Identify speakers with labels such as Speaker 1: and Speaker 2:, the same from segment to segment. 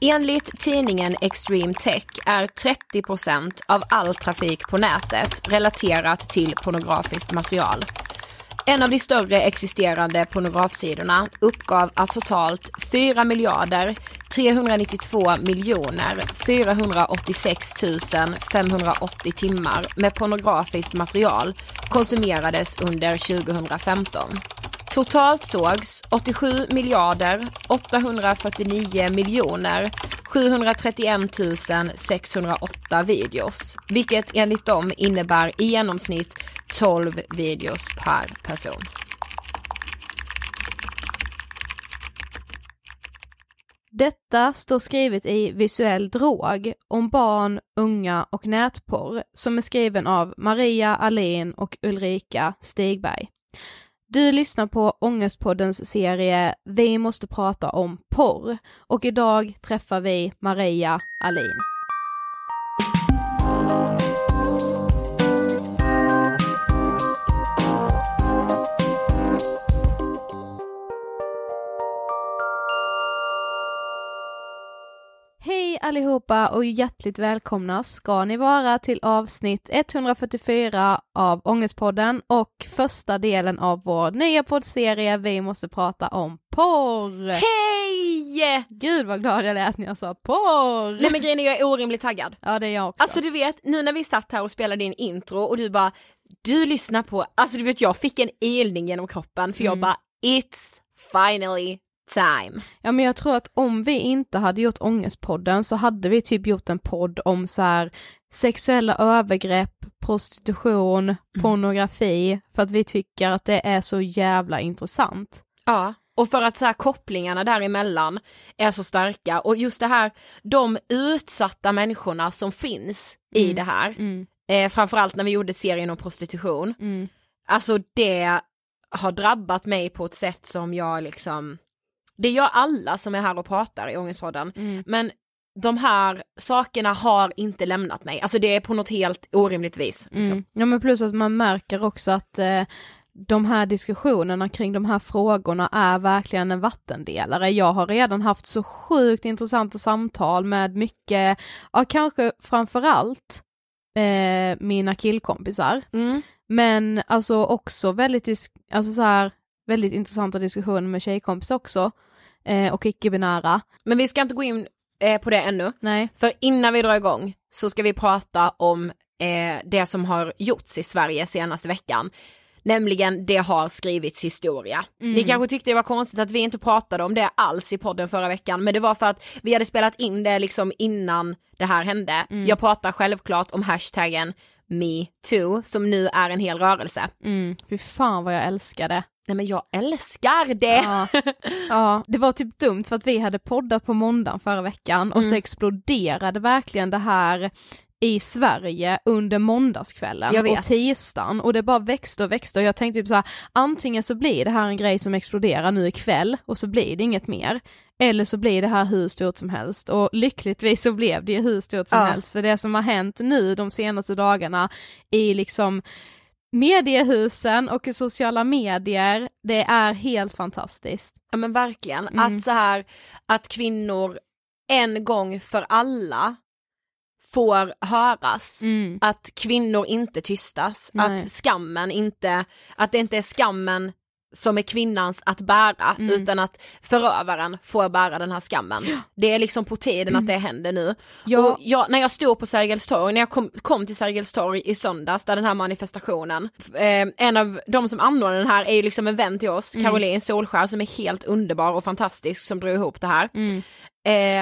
Speaker 1: Enligt tidningen Extreme Tech är 30% av all trafik på nätet relaterat till pornografiskt material. En av de större existerande pornografsidorna uppgav att totalt 4 miljarder 392 miljoner 486 580 timmar med pornografiskt material konsumerades under 2015. Totalt sågs 87 miljarder 849 miljoner 731 608 videos, vilket enligt dem innebär i genomsnitt 12 videos per person.
Speaker 2: Detta står skrivet i Visuell drog om barn, unga och nätporr som är skriven av Maria Alin och Ulrika Stigberg. Du lyssnar på Ångestpoddens serie Vi måste prata om porr och idag träffar vi Maria Alin. Allihopa och hjärtligt välkomna ska ni vara till avsnitt 144 av Ångestpodden och första delen av vår nya poddserie Vi måste prata om porr.
Speaker 1: Hej!
Speaker 2: Gud vad glad jag lät när jag sa porr!
Speaker 1: Nej men grejen är jag är orimligt taggad.
Speaker 2: Ja det är jag också.
Speaker 1: Alltså du vet, nu när vi satt här och spelade in intro och du bara, du lyssnar på, alltså du vet jag fick en ilning genom kroppen för jag
Speaker 2: Mm.
Speaker 1: bara, it's finally time.
Speaker 2: Ja men jag tror att om vi inte hade gjort Ångestpodden så hade vi typ gjort en podd om så här sexuella övergrepp, prostitution, pornografi, för att vi tycker att det är så jävla intressant.
Speaker 1: Ja, och för att så här kopplingarna däremellan är så starka och just det här, de utsatta människorna som finns i
Speaker 2: Mm.
Speaker 1: det här,
Speaker 2: Mm,
Speaker 1: eh, framförallt när vi gjorde serien om prostitution,
Speaker 2: mm,
Speaker 1: alltså det har drabbat mig på ett sätt som jag liksom, det gör alla som är här och pratar i Ångestpodden,
Speaker 2: mm.
Speaker 1: men de här sakerna har inte lämnat mig, alltså det är på något helt orimligt vis. Liksom.
Speaker 2: Mm. Ja men plus att man märker också att eh, de här diskussionerna kring de här frågorna är verkligen en vattendelare. Jag har redan haft så sjukt intressanta samtal med mycket, ja kanske framförallt eh, mina killkompisar,
Speaker 1: Mm.
Speaker 2: men alltså också väldigt, alltså så här, väldigt intressanta diskussioner med tjejkompisar också, eh, och icke-binära.
Speaker 1: Men vi ska inte gå in eh, på det ännu,
Speaker 2: Nej.
Speaker 1: för innan vi drar igång så ska vi prata om eh, det som har gjorts i Sverige senaste veckan. Nämligen det har skrivits historia. Ni kanske tyckte det var konstigt att vi inte pratade om det alls i podden förra veckan men det var för att vi hade spelat in det liksom innan det här hände. Jag pratar självklart om hashtaggen metoo som nu är en hel rörelse.
Speaker 2: Mm. Fy fan vad jag älskade.
Speaker 1: Nej men jag älskar det!
Speaker 2: Ja. ja, det var typ dumt för att vi hade poddat på måndagen förra veckan och så
Speaker 1: Mm.
Speaker 2: exploderade verkligen det här i Sverige under måndagskvällen och tisdagen och det bara växte och växte och jag tänkte typ så här, antingen så blir det här en grej som exploderar nu ikväll och så blir det inget mer eller så blir det här hur stort som helst och lyckligtvis så blev det ju hur stort som
Speaker 1: Ja.
Speaker 2: helst för det som har hänt nu de senaste dagarna i liksom mediehusen och i sociala medier, det är helt fantastiskt.
Speaker 1: Ja men verkligen,
Speaker 2: Mm.
Speaker 1: att så här att kvinnor en gång för alla får höras.
Speaker 2: Mm.
Speaker 1: Att kvinnor inte tystas,
Speaker 2: Nej.
Speaker 1: att skammen inte, att det inte är skammen som är kvinnans att bära
Speaker 2: Mm.
Speaker 1: utan att förövaren får bära den här skammen. Det är liksom på tiden att det händer nu.
Speaker 2: Ja.
Speaker 1: Och jag, när jag stod på Sergels torg, när jag kom, kom till Sergels torg i söndags där den här manifestationen, eh, en av de som anordnade den här är ju liksom en vän till oss,
Speaker 2: Mm.
Speaker 1: Caroline Solskär som är helt underbar och fantastisk som drog ihop det här.
Speaker 2: Mm.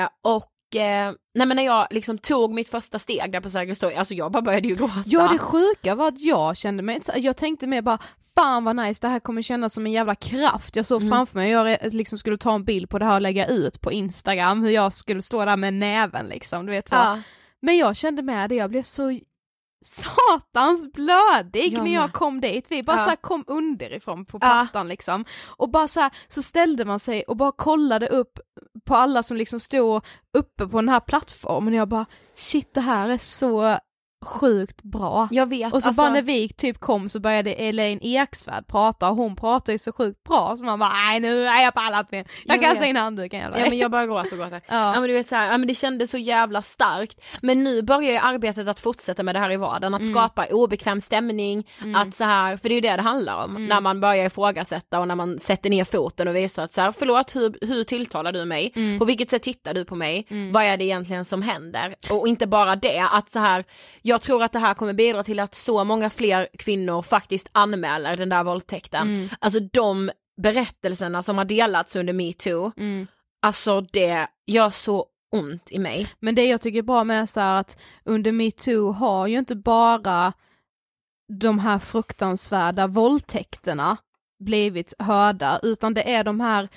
Speaker 1: Eh, och och eh, nej men när jag liksom tog mitt första steg där på Sergels torg, alltså jag bara började ju gråta.
Speaker 2: Ja det sjuka var att jag kände mig, jag tänkte mer bara fan vad nice, det här kommer kännas som en jävla kraft. Jag såg
Speaker 1: Mm.
Speaker 2: framför mig jag liksom skulle ta en bild på det här och lägga ut på Instagram, hur jag skulle stå där med näven liksom, du vet så.
Speaker 1: Ja.
Speaker 2: Men jag kände med det, jag blev så satans blödig
Speaker 1: Jag
Speaker 2: när jag kom dit, vi bara
Speaker 1: Ja.
Speaker 2: så kom underifrån på
Speaker 1: Ja.
Speaker 2: plattan liksom. Och bara så här, så ställde man sig och bara kollade upp på alla som liksom stod uppe på den här plattformen och jag bara shit det här är så sjukt bra.
Speaker 1: Jag vet,
Speaker 2: Och så
Speaker 1: alltså,
Speaker 2: bara när vi typ kom så började Elaine Eksvärd prata och hon pratar ju så sjukt bra så man bara nej nu är jag pallat med. Jag,
Speaker 1: Jag
Speaker 2: kastar in handduken jävlar.
Speaker 1: Ja men jag bara gråter och gråter.
Speaker 2: Ja.
Speaker 1: Ja men du vet så här, ja men det kändes så jävla starkt. Men nu börjar ju arbetet att fortsätta med det här i vardagen, att
Speaker 2: Mm.
Speaker 1: skapa obekväm stämning, att så här, för det är ju det det handlar om,
Speaker 2: Mm.
Speaker 1: när man börjar ifrågasätta och när man sätter ner foten och visar att så här, förlåt hur, hur tilltalar du mig?
Speaker 2: Mm.
Speaker 1: På vilket sätt tittar du på mig? Vad är det egentligen som händer? Och inte bara det, att så här, jag tror att det här kommer bidra till att så många fler kvinnor faktiskt anmäler den där våldtäkten.
Speaker 2: Mm.
Speaker 1: Alltså de berättelserna som har delats under metoo,
Speaker 2: Mm.
Speaker 1: Alltså det gör så ont i mig.
Speaker 2: Men det jag tycker är bra med så här att under metoo har ju inte bara de här fruktansvärda våldtäkterna blivit hörda, utan det är de här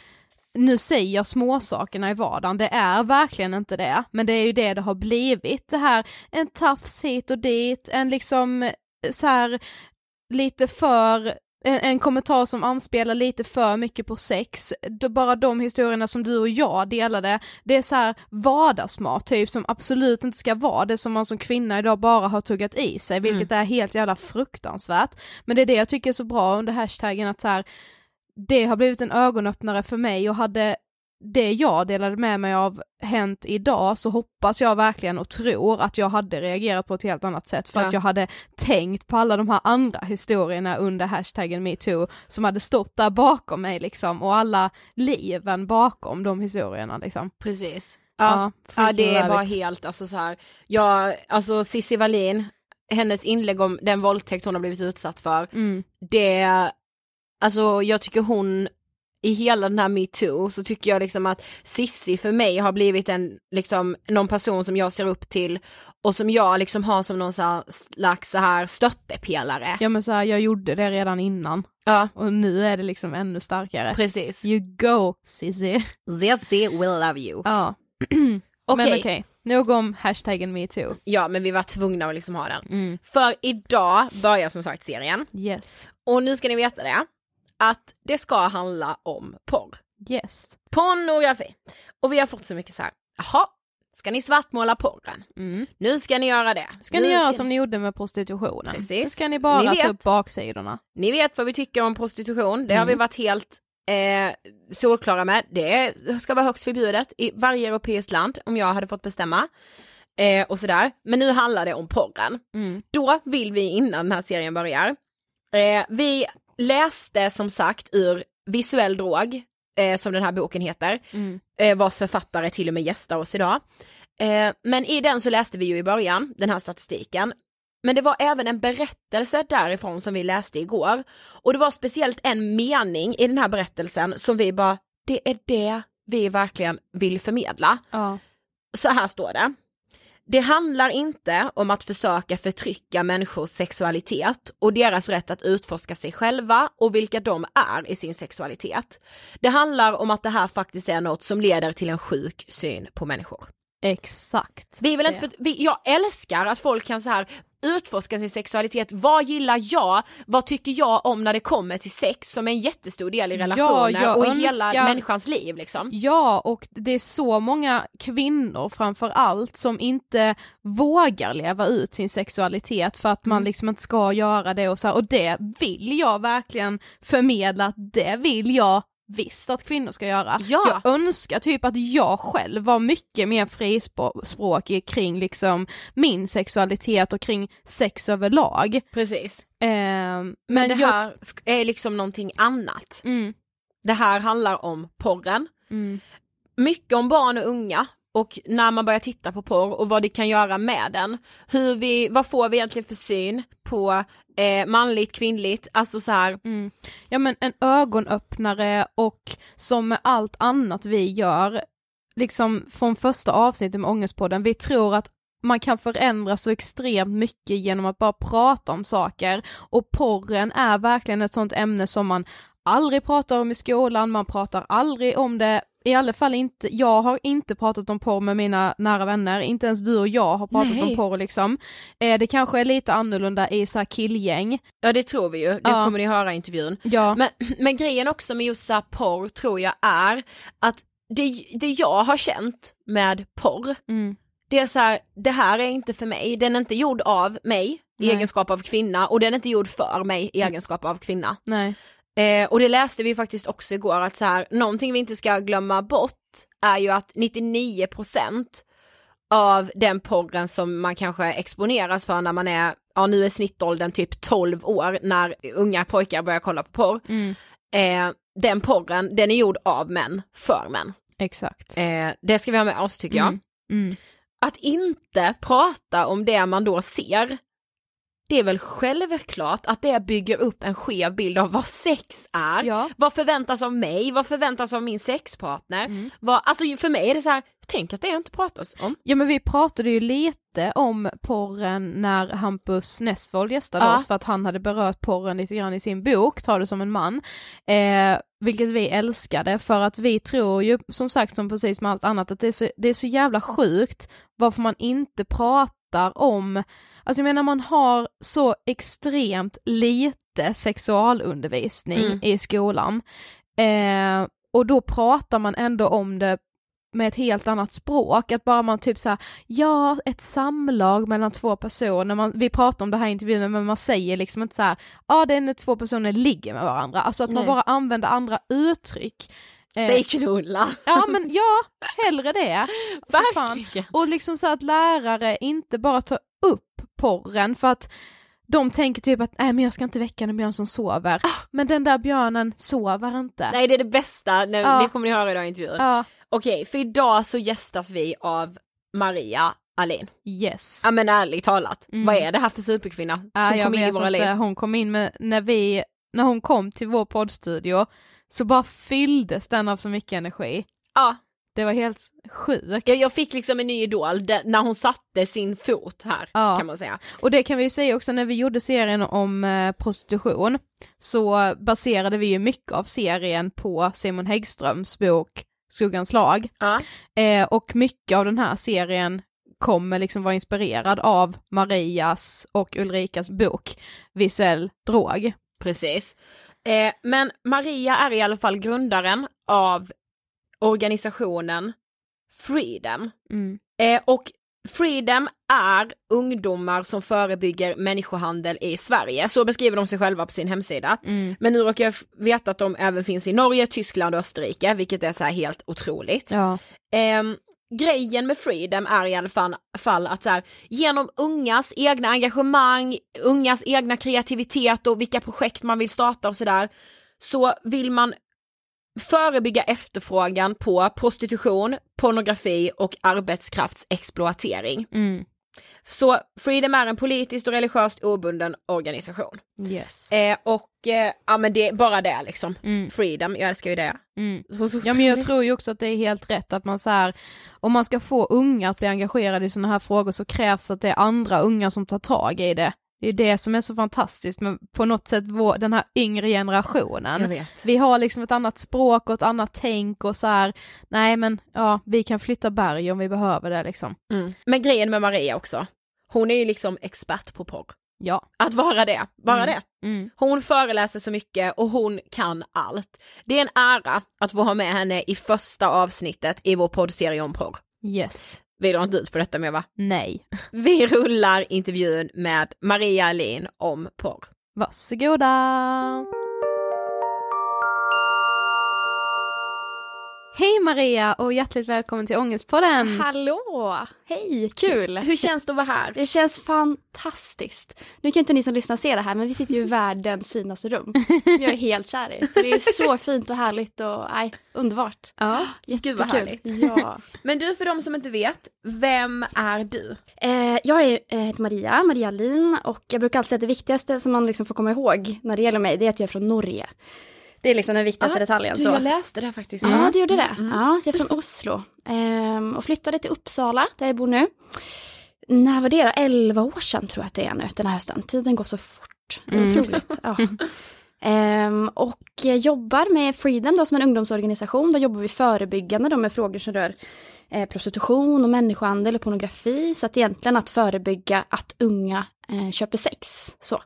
Speaker 2: nu säger jag småsakerna i vardagen, det är verkligen inte det, men det är ju det det har blivit, det här en tafs hit och dit, en liksom så här lite för en, en kommentar som anspelar lite för mycket på sex, då bara de historierna som du och jag delade, det är så här vardagsmat typ som absolut inte ska vara det som man som kvinna idag bara har tuggat i sig, vilket är helt jävla fruktansvärt. Men det är det jag tycker är så bra under hashtaggen att så här, det har blivit en ögonöppnare för mig och hade det jag delade med mig av hänt idag så hoppas jag verkligen och tror att jag hade reagerat på ett helt annat sätt för
Speaker 1: Ja.
Speaker 2: att jag hade tänkt på alla de här andra historierna under hashtaggen metoo som hade stått där bakom mig liksom och alla liven bakom de historierna liksom.
Speaker 1: Precis. Ja, ja,
Speaker 2: freaking
Speaker 1: det
Speaker 2: it.
Speaker 1: helt alltså så här. Jag, alltså Cissi Wallin, hennes inlägg om den våldtäkt hon har blivit utsatt för,
Speaker 2: Mm.
Speaker 1: det, alltså jag tycker hon i hela den här metoo så tycker jag liksom att Sissi för mig har blivit en, liksom, någon person som jag ser upp till och som jag liksom har som någon så slags så här stöttepelare.
Speaker 2: Ja men så här, jag gjorde det redan innan
Speaker 1: Ja,
Speaker 2: och nu är det liksom ännu starkare.
Speaker 1: precis.
Speaker 2: You go Cissi.
Speaker 1: Sissi will love you.
Speaker 2: Ja.
Speaker 1: Okej.
Speaker 2: Men okej, nog om hashtaggen metoo.
Speaker 1: Ja men vi var tvungna att liksom ha den.
Speaker 2: Mm.
Speaker 1: För idag börjar som sagt serien.
Speaker 2: Yes.
Speaker 1: Och nu ska ni veta det, att det ska handla om porr.
Speaker 2: Yes.
Speaker 1: Pornografi. Och vi har fått så mycket så här, jaha, ska ni svartmåla porren?
Speaker 2: Mm.
Speaker 1: Nu ska ni göra det.
Speaker 2: Ska
Speaker 1: nu
Speaker 2: ni göra som ni gjorde med prostitutionen?
Speaker 1: Precis.
Speaker 2: Nu ska ni bara
Speaker 1: Ni
Speaker 2: ta upp baksidorna.
Speaker 1: Ni vet vad vi tycker om prostitution, det har
Speaker 2: Mm.
Speaker 1: vi varit helt eh, solklara med. Det ska vara högst förbjudet i varje europeiskt land om jag hade fått bestämma. Eh, och sådär. Men nu handlar det om porren.
Speaker 2: Mm.
Speaker 1: Då vill vi innan den här serien börjar, eh, vi läste som sagt ur Visuell drog, eh, som den här boken heter,
Speaker 2: Mm.
Speaker 1: eh, vars författare till och med gästar oss idag. Eh, men i den så läste vi ju i början, den här statistiken, men det var även en berättelse därifrån som vi läste igår. Och det var speciellt en mening i den här berättelsen som vi bara, det är det vi verkligen vill förmedla.
Speaker 2: Ja.
Speaker 1: Så här står det. Det handlar inte om att försöka förtrycka människors sexualitet och deras rätt att utforska sig själva och vilka de är i sin sexualitet. Det handlar om att det här faktiskt är något som leder till en sjuk syn på människor.
Speaker 2: Exakt.
Speaker 1: Vi vill inte för, vi, jag älskar att folk kan så här utforska sin sexualitet. Vad gillar jag? Vad tycker jag om när det kommer till sex som är en jättestor del i relationer
Speaker 2: jag
Speaker 1: och i hela människans liv liksom.
Speaker 2: Ja, och det är så många kvinnor framför allt som inte vågar leva ut sin sexualitet för att man
Speaker 1: Mm.
Speaker 2: liksom inte ska göra det och så här, och det vill jag verkligen förmedla att det vill jag visst att kvinnor ska göra.
Speaker 1: Ja.
Speaker 2: Jag önskar typ att jag själv var mycket mer frispråkig kring liksom min sexualitet och kring sex överlag.
Speaker 1: Precis.
Speaker 2: Ehm,
Speaker 1: Men, det
Speaker 2: jag-
Speaker 1: här är liksom någonting annat.
Speaker 2: Mm,
Speaker 1: Det här handlar om porren,
Speaker 2: mm,
Speaker 1: mycket om barn och unga och när man börjar titta på porr och vad det kan göra med den. Hur vi, vad får vi egentligen för syn på eh, manligt, kvinnligt, alltså så här.
Speaker 2: Mm. Ja men en ögonöppnare och som med allt annat vi gör, liksom från första avsnittet med Ångestpodden, vi tror att man kan förändra så extremt mycket genom att bara prata om saker och porren är verkligen ett sånt ämne som man aldrig pratar om i skolan, man pratar aldrig om det i alla fall inte, jag har inte pratat om porr med mina nära vänner, inte ens du och jag har pratat
Speaker 1: Nej.
Speaker 2: om porr liksom. Eh, det kanske är lite annorlunda i så här killgäng.
Speaker 1: Ja det tror vi ju, det
Speaker 2: Ja.
Speaker 1: kommer ni höra i intervjun.
Speaker 2: Ja,
Speaker 1: Men, men grejen också med just så här porr tror jag är att det, det jag har känt med porr,
Speaker 2: mm.
Speaker 1: det är så här, det här är inte för mig, den är inte gjord av mig i
Speaker 2: Nej.
Speaker 1: egenskap av kvinna och den är inte gjord för mig i egenskap av kvinna.
Speaker 2: nej.
Speaker 1: Eh, och det läste vi faktiskt också igår att så här, någonting vi inte ska glömma bort är ju att 99% av den porren som man kanske exponeras för när man är, ja nu är snittåldern typ 12 år när unga pojkar börjar kolla på porr.
Speaker 2: Mm.
Speaker 1: Eh, den porren, den är gjord av män, för män.
Speaker 2: Exakt.
Speaker 1: Eh, det ska vi ha med oss tycker jag.
Speaker 2: Mm. Mm.
Speaker 1: Att inte prata om det man då ser, det är väl självklart att det bygger upp en skev bild av vad sex är.
Speaker 2: Ja.
Speaker 1: Vad förväntas av mig? Vad förväntas av min sexpartner?
Speaker 2: Mm.
Speaker 1: Vad, alltså för mig är det så här, tänk att det inte pratas om.
Speaker 2: Ja men vi pratade ju lite om porren när Hampus Nessvold gästade
Speaker 1: Ja.
Speaker 2: oss för att han hade berört porren lite grann i sin bok, Ta det som en man. Eh, vilket vi älskade för att vi tror ju som sagt som precis med allt annat att det är så, det är så jävla sjukt varför man inte pratar om, alltså jag menar man har så extremt lite sexualundervisning
Speaker 1: Mm.
Speaker 2: i skolan. Eh, och då pratar man ändå om det med ett helt annat språk, att bara man typ såhär, ja ett samlag mellan två personer, man, vi pratar om det här i intervjun men man säger liksom inte så här, ja det är när två personer ligger med varandra, alltså att man
Speaker 1: Nej.
Speaker 2: bara använder andra uttryck. Eh,
Speaker 1: Säg knulla.
Speaker 2: Ja men ja, hellre det.
Speaker 1: Verkligen.
Speaker 2: Och liksom så att lärare inte bara tar upp porren för att de tänker typ att nej men jag ska inte väcka en björn som sover. Men den där björnen sover inte.
Speaker 1: Nej det är det bästa, när,
Speaker 2: Ja.
Speaker 1: det kommer ni höra idag i intervjun.
Speaker 2: Ja,
Speaker 1: Okej, för idag så gästas vi av Maria Alin.
Speaker 2: yes.
Speaker 1: Ja men ärligt talat,
Speaker 2: Mm.
Speaker 1: vad är det här för superkvinna som
Speaker 2: jag
Speaker 1: kom in i våra liv?
Speaker 2: hon kom in med, när vi, när hon kom till vår poddstudio så bara fylldes den av så mycket energi.
Speaker 1: Ja,
Speaker 2: Det var helt sjukt.
Speaker 1: jag, jag fick liksom en ny idol där, när hon satte sin fot här
Speaker 2: Ja.
Speaker 1: kan man säga.
Speaker 2: Och det kan vi ju säga också när vi gjorde serien om eh, prostitution så baserade vi ju mycket av serien på Simon Häggströms bok Skuggans lag.
Speaker 1: Ja.
Speaker 2: Eh, och mycket av den här serien kommer liksom vara inspirerad av Marias och Ulrikas bok Visuell drog.
Speaker 1: Precis. Eh, men Maria är i alla fall grundaren av organisationen Freedom.
Speaker 2: Mm.
Speaker 1: Eh, och Freedom är ungdomar som förebygger människohandel i Sverige, så beskriver de sig själva på sin hemsida.
Speaker 2: Mm.
Speaker 1: Men nu råkar jag veta att de även finns i Norge, Tyskland och Österrike, vilket är så här helt otroligt.
Speaker 2: Ja.
Speaker 1: Ehm, grejen med Freedom är i alla fall, fall att så här, genom ungas egna engagemang, ungas egna kreativitet och vilka projekt man vill starta och sådär, så vill man förebygga efterfrågan på prostitution, pornografi och arbetskraftsexploatering.
Speaker 2: Mm.
Speaker 1: Så Freedom är en politiskt och religiöst obunden organisation.
Speaker 2: Yes.
Speaker 1: Eh, och eh, ja men det är bara det liksom.
Speaker 2: Mm.
Speaker 1: Freedom, jag älskar ju det.
Speaker 2: Mm.
Speaker 1: Så, så
Speaker 2: Ja men jag tror ju också att det är helt rätt att man så här, om man ska få unga att bli engagerade i sådana här frågor så krävs att det är andra unga som tar tag i det. Det är det som är så fantastiskt med på något sätt vår, den här yngre generationen. Vi har liksom ett annat språk och ett annat tänk och så här, nej men ja, vi kan flytta berg om vi behöver det liksom.
Speaker 1: Mm. Men grejen med Maria också, hon är ju liksom expert på porr.
Speaker 2: Ja.
Speaker 1: Att vara det, bara
Speaker 2: Mm.
Speaker 1: det.
Speaker 2: Mm.
Speaker 1: Hon föreläser så mycket och hon kan allt. Det är en ära att få ha med henne i första avsnittet i vår poddserie om porr.
Speaker 2: Yes.
Speaker 1: Vi drar inte ut på detta mer va?
Speaker 2: Nej.
Speaker 1: Vi rullar intervjun med Maria Alin om porr.
Speaker 2: Varsågoda! Hej Maria och hjärtligt välkommen till Ångestpodden!
Speaker 3: Hallå! Hej, kul!
Speaker 1: Hur känns det att vara här?
Speaker 3: Det känns fantastiskt. Nu kan inte ni som lyssnar se det här men vi sitter ju i världens finaste rum. Jag är helt kär i. Så det är så fint och härligt och nej, underbart.
Speaker 2: Ja.
Speaker 1: Gud vad
Speaker 3: Jättekul.
Speaker 1: härligt.
Speaker 3: Ja.
Speaker 1: Men du, för de som inte vet, vem är du?
Speaker 3: Eh, jag är, eh, heter Maria, Maria Lin och jag brukar alltid säga att det viktigaste som man liksom får komma ihåg när det gäller mig det är att jag är från Norge. Det är liksom den viktigaste
Speaker 1: Ah,
Speaker 3: detaljen.
Speaker 1: Du,
Speaker 3: så.
Speaker 1: jag läste det faktiskt.
Speaker 3: Ja, det gjorde det.
Speaker 1: Mm.
Speaker 3: Ja, så jag är från Oslo. Ehm, och flyttade till Uppsala, där jag bor nu. När var det då? 11 år sedan tror jag att det är nu, den här hösten. Tiden går så fort. Det är
Speaker 2: Mm.
Speaker 3: otroligt. Ja. Ehm, och jobbar med Freedom då, som en ungdomsorganisation. Då jobbar vi förebyggande då, med frågor som rör eh, prostitution och människohandel och pornografi. Så att egentligen att förebygga att unga eh, köper sex. Så.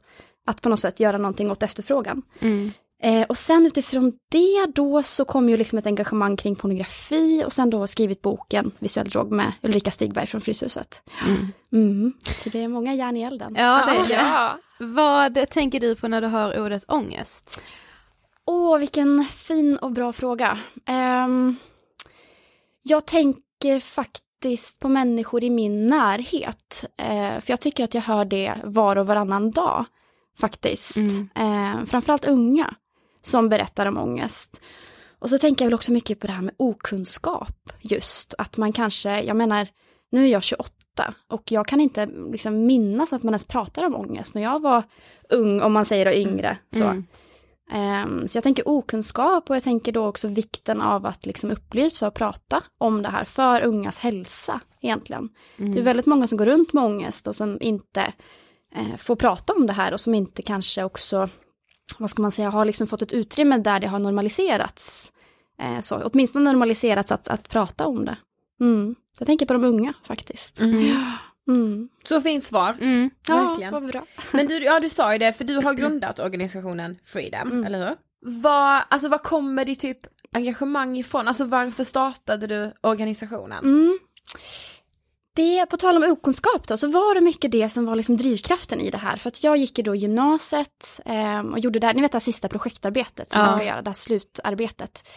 Speaker 3: Att på något sätt göra någonting åt efterfrågan.
Speaker 2: Mm.
Speaker 3: Eh, och sen utifrån det då så kom ju liksom ett engagemang kring pornografi och sen då skrivit boken Visuell drog med Ulrika Stigberg från Fryshuset. Mm. Så det är många järn i elden.
Speaker 2: Ja, det är det.
Speaker 3: Ja.
Speaker 2: Vad tänker du på när du hör ordet ångest?
Speaker 3: Åh, vilken fin och bra fråga. Ehm, jag tänker faktiskt på människor i min närhet. Eh, för jag tycker att jag hör det var och varannan dag. Faktiskt.
Speaker 2: Mm.
Speaker 3: Eh, framförallt unga som berättar om ångest. Och så tänker jag väl också mycket på det här med okunskap just. Att man kanske, jag menar, nu är jag 28 och jag kan inte liksom minnas att man ens pratar om ångest när jag var ung, om man säger då yngre. Så.
Speaker 2: Mm.
Speaker 3: Ehm, så jag tänker okunskap och jag tänker då också vikten av att liksom upplysa och prata om det här för ungas hälsa egentligen. Det är väldigt många som går runt med ångest och som inte eh, får prata om det här och som inte kanske också, vad ska man säga, har liksom fått ett utrymme där det har normaliserats. Eh, så, åtminstone normaliserats att, att prata om det. Mm. Jag tänker på de unga faktiskt. Mm.
Speaker 1: Så fint svar.
Speaker 2: Mm.
Speaker 3: Ja,
Speaker 1: Verkligen.
Speaker 3: vad bra.
Speaker 1: Men du, ja, du sa ju det, för du har grundat organisationen Freedom,
Speaker 3: Mm.
Speaker 1: eller hur? Vad, alltså vad kommer ditt typ engagemang ifrån? Alltså varför startade du organisationen?
Speaker 3: Det, på tal om okunskap då, så var det mycket det som var liksom drivkraften i det här. För att jag gick ju då gymnasiet eh, och gjorde det här, ni vet det här sista projektarbetet som
Speaker 2: Ja.
Speaker 3: man ska göra, det här slutarbetet.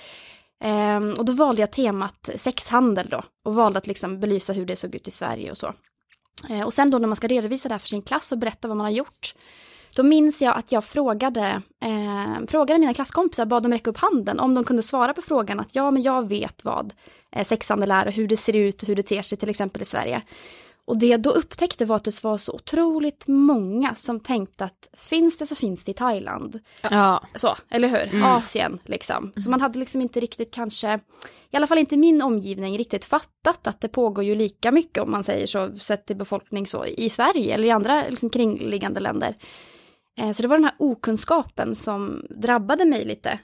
Speaker 3: Eh, och då valde jag temat sexhandel då och valde att liksom belysa hur det såg ut i Sverige och så. Eh, och sen då när man ska redovisa det här för sin klass och berätta vad man har gjort. Då minns jag att jag frågade, eh, frågade mina klasskompisar, bad dem räcka upp handen om de kunde svara på frågan att ja, men jag vet vad eh, sexhandel är och hur det ser ut och hur det ter sig till exempel i Sverige. Och det jag då upptäckte var att det var så otroligt många som tänkte att finns det så finns det i Thailand.
Speaker 2: Ja.
Speaker 3: Så, eller hur? Asien liksom. Så man hade liksom inte riktigt kanske, i alla fall inte min omgivning, riktigt fattat att det pågår ju lika mycket om man säger så, sett till befolkning så, i Sverige eller i andra liksom, kringliggande länder. Eh, Så det var den här okunskapen som drabbade mig lite.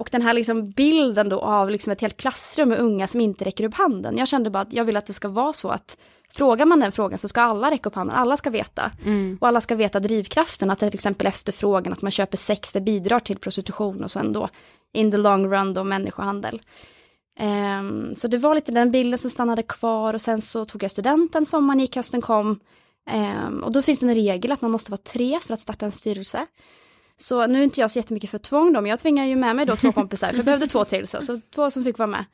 Speaker 3: Och den här liksom bilden då av liksom ett helt klassrum med unga som inte räcker upp handen. Jag kände bara att jag vill att det ska vara så att frågar man den frågan så ska alla räcka upp handen, alla ska veta. Och alla ska veta drivkraften, att till exempel efterfrågan, att man köper sex, det bidrar till prostitution och sen då in the long run då människohandel. Ehm, så det var lite den bilden som stannade kvar och sen så tog jag studenten, sommaren gick, hösten kom. Ehm, och då finns det en regel att man måste vara tre för att starta en styrelse. Så nu är inte jag så jättemycket för tvång då, men jag tvingar ju med mig då två kompisar, för jag behövde två till, så, så två som fick vara med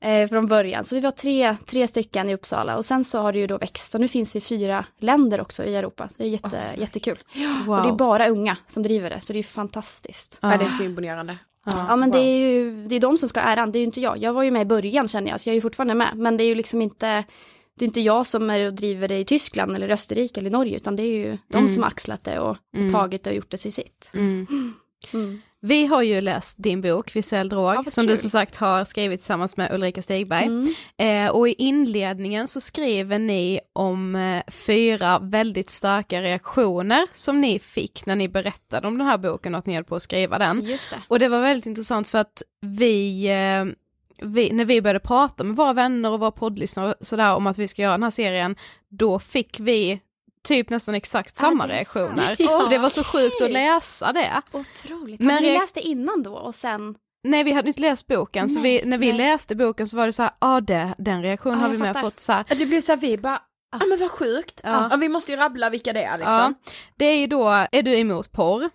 Speaker 3: eh, från början. Så vi var tre, tre stycken i Uppsala och sen så har det ju då växt och nu finns vi fyra länder också i Europa. Så det är jätte, jättekul.
Speaker 2: Wow.
Speaker 3: Och det är bara unga som driver det, så det är ju fantastiskt.
Speaker 1: Ja, det är så imponerande.
Speaker 3: Ja men det är ju det är de som ska ha äran, det är ju inte jag. Jag var ju med i början känner jag, så jag är ju fortfarande med. Men det är ju liksom inte, det är inte jag som är och driver det i Tyskland eller Österrike eller Norge, utan det är ju de som har axlat det och, och tagit det och gjort det till sitt.
Speaker 2: Mm.
Speaker 3: Mm.
Speaker 2: Vi har ju läst din bok Visuell drog,
Speaker 3: Ja,
Speaker 2: som
Speaker 3: kul.
Speaker 2: du som sagt har skrivit tillsammans med Ulrika Stigberg.
Speaker 3: Mm.
Speaker 2: Eh, och i inledningen så skriver ni om eh, fyra väldigt starka reaktioner som ni fick när ni berättade om den här boken och att ni höll på att skriva den.
Speaker 3: Just det.
Speaker 2: Och det var väldigt intressant för att vi, eh, vi när vi började prata med våra vänner och våra poddlyssnare och sådär om att vi ska göra den här serien, då fick vi typ nästan exakt samma
Speaker 3: Ah,
Speaker 2: reaktioner.
Speaker 3: sant.
Speaker 2: Så det var så sjukt att läsa det.
Speaker 3: Otroligt.
Speaker 2: Men
Speaker 3: ni
Speaker 2: reak-
Speaker 3: läst det innan då och sen?
Speaker 2: Nej vi hade inte läst boken, så vi, när vi läste boken så var det så här, ja det, den reaktionen
Speaker 3: Ja,
Speaker 2: har vi med fått så här.
Speaker 1: Det blir så här, vi bara, ja men vad sjukt.
Speaker 2: Ja.
Speaker 1: Ja. vi måste ju rabbla vilka det är liksom.
Speaker 2: Ja, det är ju då, är du emot porr?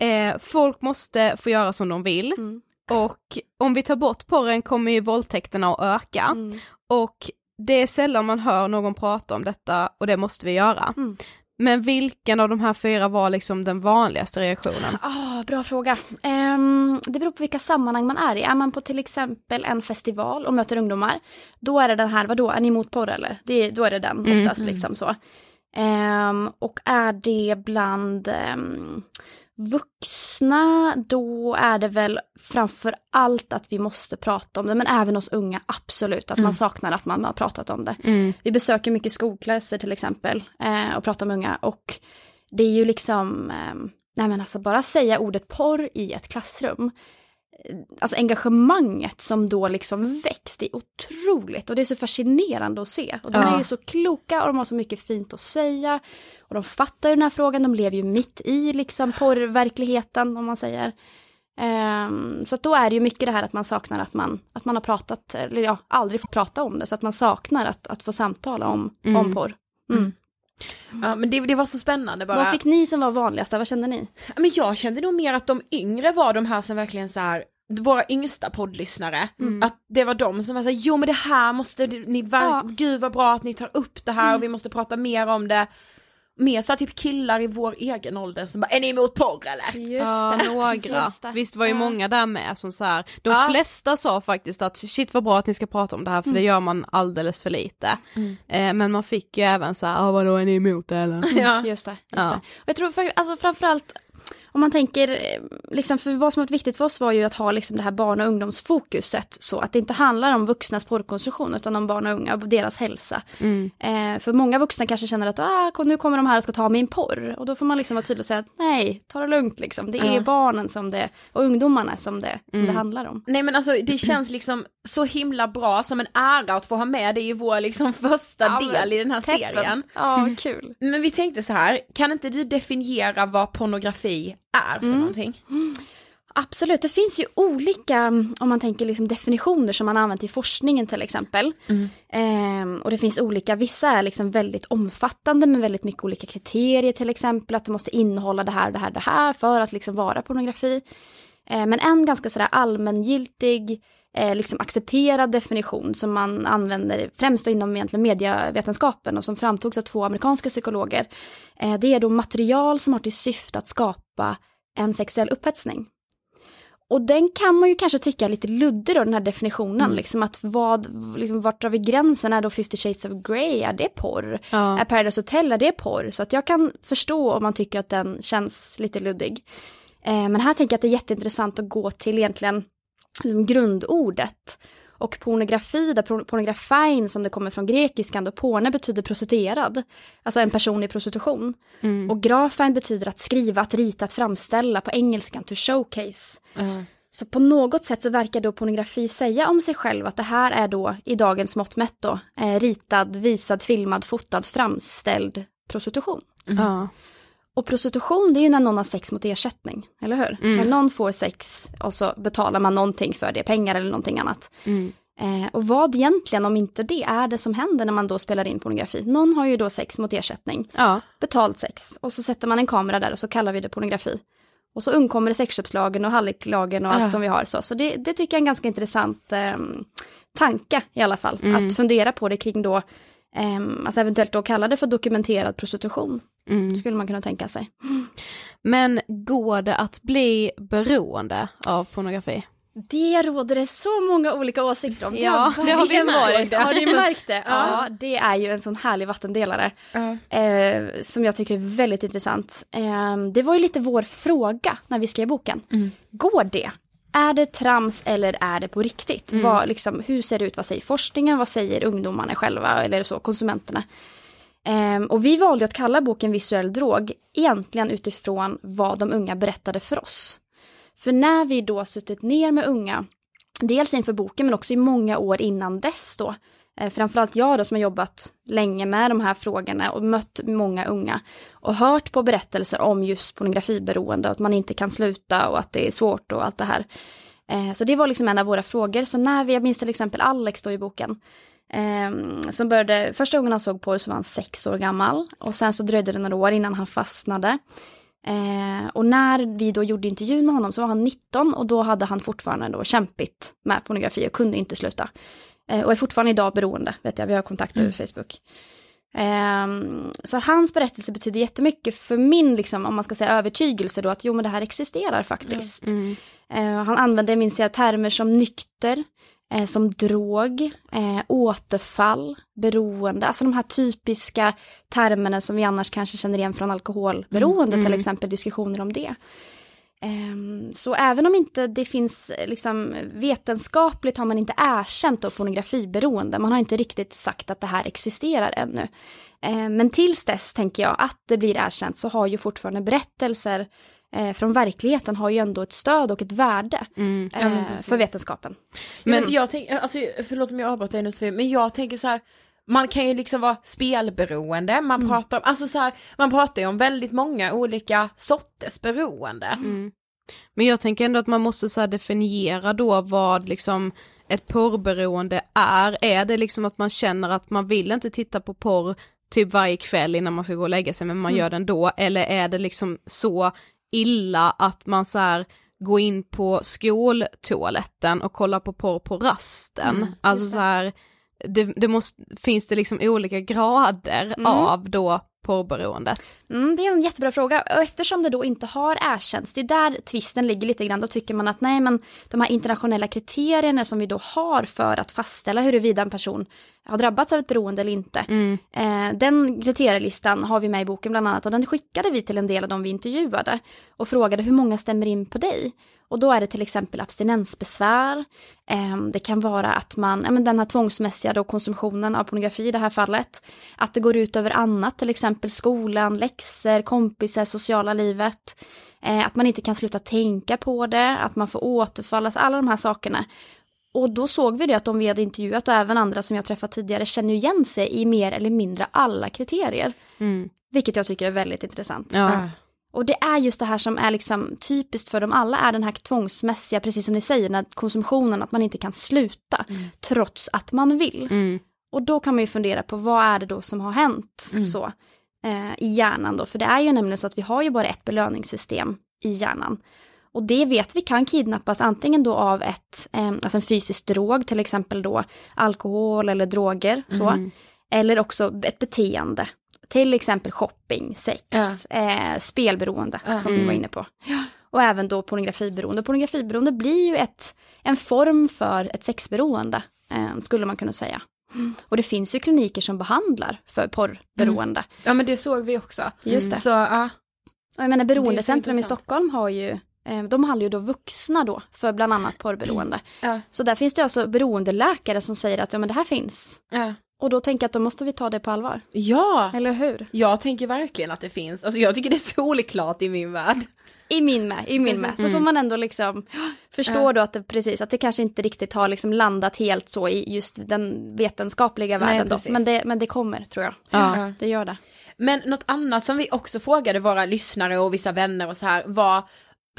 Speaker 2: Eh, folk måste få göra som de vill.
Speaker 3: Mm.
Speaker 2: Och om vi tar bort porren kommer ju våldtäkterna att öka.
Speaker 3: Mm.
Speaker 2: Och det är sällan man hör någon prata om detta och det måste vi göra.
Speaker 3: Mm.
Speaker 2: Men vilken av de här fyra var liksom den vanligaste reaktionen?
Speaker 3: Ah, bra fråga. Ehm, det beror på vilka sammanhang man är i. Är man på till exempel en festival och möter ungdomar, då är det den här, vadå, är ni emot porr eller? Det, då är det den
Speaker 2: Mm,
Speaker 3: oftast liksom så. Ehm, och är det bland ehm, Vuxna, då är det väl framför allt att vi måste prata om det, men även hos unga, absolut, att man saknar att man har pratat om det. Vi besöker mycket skolklasser till exempel eh, och pratar med unga. Och det är ju liksom, eh, nej men alltså bara säga ordet porr i ett klassrum, alltså engagemanget som då liksom väcks, det är otroligt och det är så fascinerande att se. Och de är ju så kloka och de har så mycket fint att säga. Och de fattar ju den här frågan, de lever ju mitt i liksom porrverkligheten om man säger. Ehm, så att då är det ju mycket det här att man saknar att man, att man har pratat, eller ja, aldrig fått prata om det, så att man saknar att, att få samtala om, om porr. Mm.
Speaker 1: Ja men det, det var så spännande bara.
Speaker 3: Vad fick ni som var vanligast, vad kände ni?
Speaker 1: Ja, Men jag kände nog mer att de yngre var de här som verkligen så här våra yngsta poddlyssnare, att det var de som var såhär, jo men det här måste ni, ver-
Speaker 3: Ja.
Speaker 1: gud vad bra att ni tar upp det här och vi måste prata mer om det. Mer såhär typ killar i vår egen ålder som bara, är ni emot porr eller?
Speaker 3: Just
Speaker 2: Ja,
Speaker 3: det,
Speaker 2: några.
Speaker 3: just det.
Speaker 2: Visst var ju många där med som så här, de
Speaker 1: Ja.
Speaker 2: flesta sa faktiskt att shit vad bra att ni ska prata om det här för det gör man alldeles för lite. Eh, men man fick ju även så här, ah, vadå är ni emot det eller?
Speaker 1: Ja.
Speaker 3: Just det. Just
Speaker 2: Ja.
Speaker 3: det. Och jag tror för, alltså framförallt om man tänker, eh, liksom, för vad som varit viktigt för oss var ju att ha liksom det här barn och ungdomsfokuset så att det inte handlar om vuxnas porrkonsumtion utan om barn och unga och deras hälsa. Eh, för många vuxna kanske känner att ah, nu kommer de här och ska ta min porr och då får man liksom vara tydlig och säga att nej, ta det lugnt liksom. Det är
Speaker 1: Ja.
Speaker 3: barnen som det, och ungdomarna som det, som det handlar om.
Speaker 1: Nej men alltså det känns liksom så himla bra som en ära att få ha med det i vår liksom första
Speaker 3: Ja,
Speaker 1: del i den här
Speaker 3: Peppen.
Speaker 1: serien.
Speaker 3: Ja, kul.
Speaker 1: Men vi tänkte så här, kan inte du definiera vad pornografi är för någonting?
Speaker 3: Absolut, det finns ju olika, mm, om man tänker liksom definitioner som man använt i forskningen till exempel. Ehm, och det finns olika, vissa är liksom väldigt omfattande med väldigt mycket olika kriterier till exempel, att det måste innehålla det här, det här, det här för att liksom vara pornografi. Ehm, men en ganska sådär allmängiltig, eh, liksom accepterad definition som man använder främst inom egentligen medievetenskapen och som framtogs av två amerikanska psykologer. Eh, det är då material som har till syfte att skapa en sexuell upphetsning. Och den kan man ju kanske tycka är lite luddig då, den här definitionen. Liksom att vad, liksom vart drar vi gränsen? Är då 50 shades of Grey, är det porr?
Speaker 2: Ja.
Speaker 3: Är Paradise Hotel, är det porr? Så att jag kan förstå om man tycker att den känns lite luddig. Eh, men här tänker jag att det är jätteintressant att gå till egentligen liksom grundordet. Och pornografi, där por- pornografin som det kommer från grekiskan, då porne betyder prostituerad. Alltså en person i prostitution. Och grafin betyder att skriva, att rita, att framställa på engelskan, to showcase. Så på något sätt så verkar då pornografi säga om sig själv att det här är då i dagens mått mätt då eh, ritad, visad, filmad, fotad, framställd prostitution.
Speaker 2: Ja.
Speaker 3: Och prostitution det är ju när någon har sex mot ersättning, eller hur? När någon får sex och så betalar man någonting för det, pengar eller någonting annat. Eh, och vad egentligen, om inte det, är det som händer när man då spelar in pornografi? Någon har ju då sex mot ersättning,
Speaker 2: ja.
Speaker 3: betalt sex, och så sätter man en kamera där och så kallar vi det pornografi. Och så undkommer det sexköpslagen och hallicklagen och allt som vi har så. Så det, det tycker jag är en ganska intressant eh, tanke i alla fall. Att fundera på det kring då, eh, alltså eventuellt då kalla det för dokumenterad prostitution. Skulle man kunna tänka sig.
Speaker 2: Men går det att bli beroende av pornografi?
Speaker 3: Det råder det så många olika åsikter om.
Speaker 2: Ja, det har vi
Speaker 3: verkligen
Speaker 2: märkt.
Speaker 3: varit. Har ni märkt det? Ja, det är ju en sån härlig vattendelare. Eh, som jag tycker är väldigt intressant. Eh, det var ju lite vår fråga när vi skrev boken. Går det? Är det trams eller är det på riktigt? Vad, liksom, hur ser det ut? Vad säger forskningen? Vad säger ungdomarna själva? Eller så, konsumenterna? Um, och vi valde att kalla boken Visuell drog egentligen utifrån vad de unga berättade för oss. För när vi då suttit ner med unga, dels inför boken men också i många år innan dess då, eh, framförallt jag då som har jobbat länge med de här frågorna och mött många unga och hört på berättelser om just pornografiberoende och att man inte kan sluta och att det är svårt och allt det här. Eh, Så det var liksom en av våra frågor. Så när vi, jag minns till exempel Alex då i boken, Ehm, som började, första gången han såg porr så var han sex år gammal och sen så dröjde det några år innan han fastnade. Eh, och när vi då gjorde intervjun med honom så var han 19 och då hade han fortfarande då kämpigt med pornografi och kunde inte sluta. Eh, och är fortfarande idag beroende, vet jag, vi har kontakt över Facebook. Ehm, så hans berättelse betyder jättemycket för min, liksom, om man ska säga övertygelse då, att jo men det här existerar faktiskt. Eh, han använde, minns jag, termer som nykter, eh, som drog, eh, återfall, beroende, alltså de här typiska termerna som vi annars kanske känner igen från alkoholberoende,
Speaker 2: Mm.
Speaker 3: till exempel diskussioner om det. Ehm, Så även om inte det finns eh, liksom, vetenskapligt har man inte erkänt då pornografiberoende. Man har inte riktigt sagt att det här existerar ännu. Ehm, Men tills dess tänker jag att det blir erkänt så har ju fortfarande berättelser eh, från verkligheten har ju ändå ett stöd och ett värde
Speaker 2: Mm.
Speaker 1: Ja,
Speaker 3: eh,
Speaker 1: precis.
Speaker 3: för vetenskapen.
Speaker 1: Men
Speaker 3: Men-
Speaker 1: jag tänker, alltså förlåt om jag avbröt dig nu men jag tänker så här, man kan ju liksom vara spelberoende, man
Speaker 3: Mm.
Speaker 1: pratar om, alltså så här, man pratar ju om väldigt många olika sorters beroende.
Speaker 2: Mm. Men jag tänker ändå att man måste så här definiera då vad liksom ett porrberoende är. Är det liksom att man känner att man vill inte titta på porr typ varje kväll innan man ska gå och lägga sig men man
Speaker 3: Mm.
Speaker 2: gör det ändå. Eller är det liksom så illa att man så här går in på skoltoaletten och kollar på porr på rasten.
Speaker 1: Mm,
Speaker 2: alltså så här, det, det måste, finns det liksom olika grader
Speaker 3: Mm.
Speaker 2: av då porrberoendet?
Speaker 3: Mm, det är en jättebra fråga och eftersom det då inte har erkänts, det är där tvisten ligger lite grann, då tycker man att nej men de här internationella kriterierna som vi då har för att fastställa huruvida en person har drabbats av ett beroende eller inte.
Speaker 2: Mm.
Speaker 3: Eh, den kriterielistan har vi med i boken bland annat och den skickade vi till en del av de vi intervjuade och frågade hur många stämmer in på dig? Och då är det till exempel abstinensbesvär, eh, det kan vara att man, ja, men den här tvångsmässiga då konsumtionen av pornografi i det här fallet, att det går ut över annat, till exempel skolan, läxor, kompisar, sociala livet, eh, att man inte kan sluta tänka på det, att man får återfall, alltså alla de här sakerna. Och då såg vi det att de vi hade intervjuat och även andra som jag träffat tidigare känner igen sig i mer eller mindre alla kriterier.
Speaker 2: Mm.
Speaker 3: Vilket jag tycker är väldigt intressant.
Speaker 2: Ja.
Speaker 3: Och det är just det här som är liksom typiskt för dem alla, är den här tvångsmässiga, precis som ni säger, den här konsumtionen, att man inte kan sluta, trots att man vill.
Speaker 2: Mm.
Speaker 3: Och då kan man ju fundera på vad är det då som har hänt så eh, i hjärnan då, för det är ju nämligen så att vi har ju bara ett belöningssystem i hjärnan. Och det vet vi kan kidnappas antingen då av ett, eh, alltså en fysisk drog, till exempel då alkohol eller droger, så.
Speaker 2: Mm.
Speaker 3: Eller också ett beteende. Till exempel shopping, sex, eh, spelberoende som ni var inne på. Och även då pornografiberoende. Pornografiberoende blir ju ett, en form för ett sexberoende, eh, skulle man kunna säga. Och det finns ju kliniker som behandlar för porrberoende.
Speaker 1: Ja men det såg vi också.
Speaker 3: Just det.
Speaker 1: Så ja,
Speaker 3: Och jag menar beroendecentrum i. Stockholm har ju, eh, de behandlar ju då vuxna då för bland annat porrberoende.
Speaker 1: Ja.
Speaker 3: Så där finns det alltså beroendeläkare som säger att ja men det här finns.
Speaker 1: ja.
Speaker 3: Och då tänker jag att då måste vi ta det på allvar.
Speaker 1: ja.
Speaker 3: Eller hur?
Speaker 1: Jag tänker verkligen att det finns, alltså jag tycker det är solklart i min värld.
Speaker 3: I min med, i min med. Så får man ändå liksom förstå
Speaker 1: Ja.
Speaker 3: då att det precis, att det kanske inte riktigt har liksom landat helt så i just den vetenskapliga
Speaker 1: Nej,
Speaker 3: världen då.
Speaker 1: precis.
Speaker 3: Men det, men det kommer tror jag.
Speaker 1: Ja.
Speaker 3: Det gör det.
Speaker 1: Men något annat som vi också frågade våra lyssnare och vissa vänner och så här var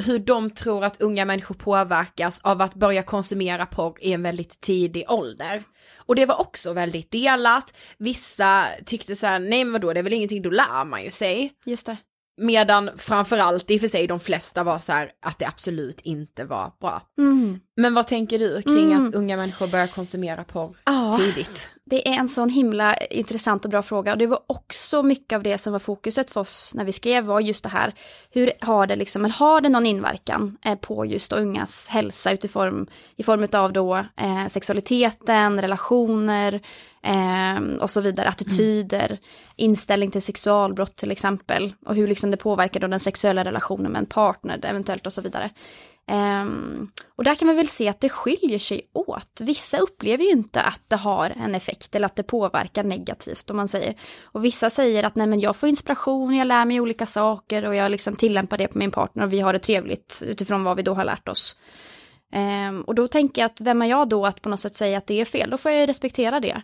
Speaker 1: hur de tror att unga människor påverkas av att börja konsumera porr i en väldigt tidig ålder. Och det var också väldigt delat. Vissa tyckte så här, nej men vadå, det är väl ingenting, då lär man ju sig.
Speaker 3: Just det.
Speaker 1: Medan framförallt i och för sig de flesta var så här att det absolut inte var bra.
Speaker 3: Mm.
Speaker 1: Men vad tänker du kring
Speaker 3: Mm.
Speaker 1: att unga människor börjar konsumera porr
Speaker 3: Ja.
Speaker 1: tidigt?
Speaker 3: Det är en sån himla intressant och bra fråga och det var också mycket av det som var fokuset för oss när vi skrev var just det här. Hur har det liksom, har det någon inverkan eh, på just ungas hälsa utifrån i form av då eh, sexualiteten, relationer eh, och så vidare, attityder, inställning till sexualbrott till exempel och hur liksom det påverkar då den sexuella relationen med en partner eventuellt och så vidare. Um, och där kan man väl se att det skiljer sig åt. Vissa upplever ju inte att det har en effekt eller att det påverkar negativt om man säger. Och vissa säger att nej men jag får inspiration, jag lär mig olika saker och jag liksom tillämpar det på min partner och vi har det trevligt utifrån vad vi då har lärt oss. Um, och då tänker jag att vem är jag då att på något sätt säga att det är fel? Då får jag ju respektera det.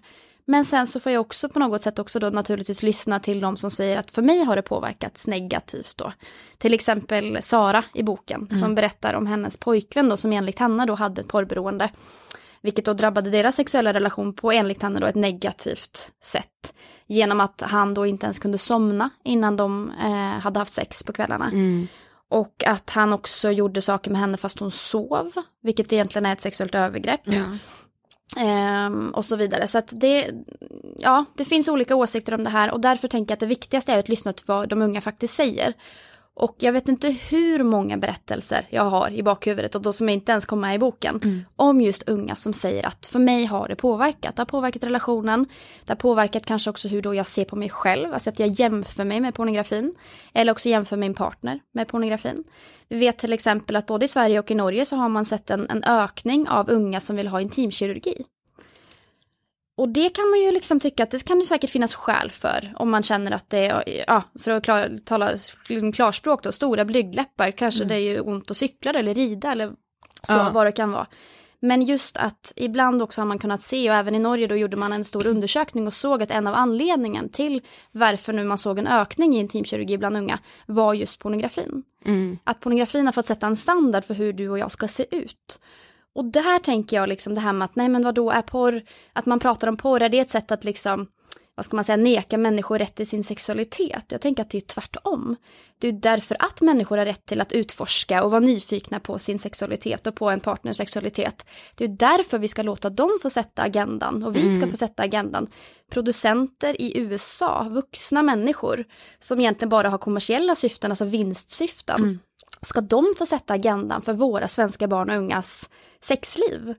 Speaker 3: Men sen så får jag också på något sätt också då naturligtvis lyssna till de som säger att för mig har det påverkats negativt då. Till exempel Sara i boken som berättar om hennes pojkvän då som enligt henne då hade ett porrberoende. Vilket då drabbade deras sexuella relation på enligt henne då ett negativt sätt. Genom att han då inte ens kunde somna innan de eh, hade haft sex på kvällarna. Och att han också gjorde saker med henne fast hon sov, vilket egentligen är ett sexuellt övergrepp. Ehm, och så vidare. Så att det, ja, det finns olika åsikter om det här och därför tänker jag att det viktigaste är att lyssna till vad de unga faktiskt säger. Och jag vet inte hur många berättelser jag har i bakhuvudet och då som inte ens kom med i boken.
Speaker 1: Mm.
Speaker 3: Om just unga som säger att för mig har det påverkat. Det har påverkat relationen. Det har påverkat kanske också hur då jag ser på mig själv. Alltså att jag jämför mig med pornografin. Eller också jämför min partner med pornografin. Vi vet till exempel att både i Sverige och i Norge så har man sett en, en ökning av unga som vill ha intimkirurgi. Och det kan man ju liksom tycka att det kan ju säkert finnas skäl för. Om man känner att det är, ja, för att klar, tala liksom klarspråk då, stora blygdläppar, kanske det är ju ont att cykla eller rida eller så,
Speaker 1: Ja.
Speaker 3: vad det kan vara. Men just att ibland också har man kunnat se, och även i Norge då gjorde man en stor undersökning och såg att en av anledningen till varför nu man såg en ökning i intimkirurgi bland unga var just pornografin. Att pornografin har fått sätta en standard för hur du och jag ska se ut. Och det här tänker jag liksom det här med att nej men vad då är porr, att man pratar om porr, är det ett sätt att liksom, vad ska man säga, neka människor rätt till sin sexualitet? Jag tänker att det är tvärtom. Det är därför att människor har rätt till att utforska och vara nyfikna på sin sexualitet och på en partners sexualitet. Det är därför vi ska låta dem få sätta agendan och vi ska få sätta agendan. Producenter i USA, vuxna människor som egentligen bara har kommersiella syften, alltså vinstsyften. Ska de få sätta agendan för våra svenska barn och ungas sexliv?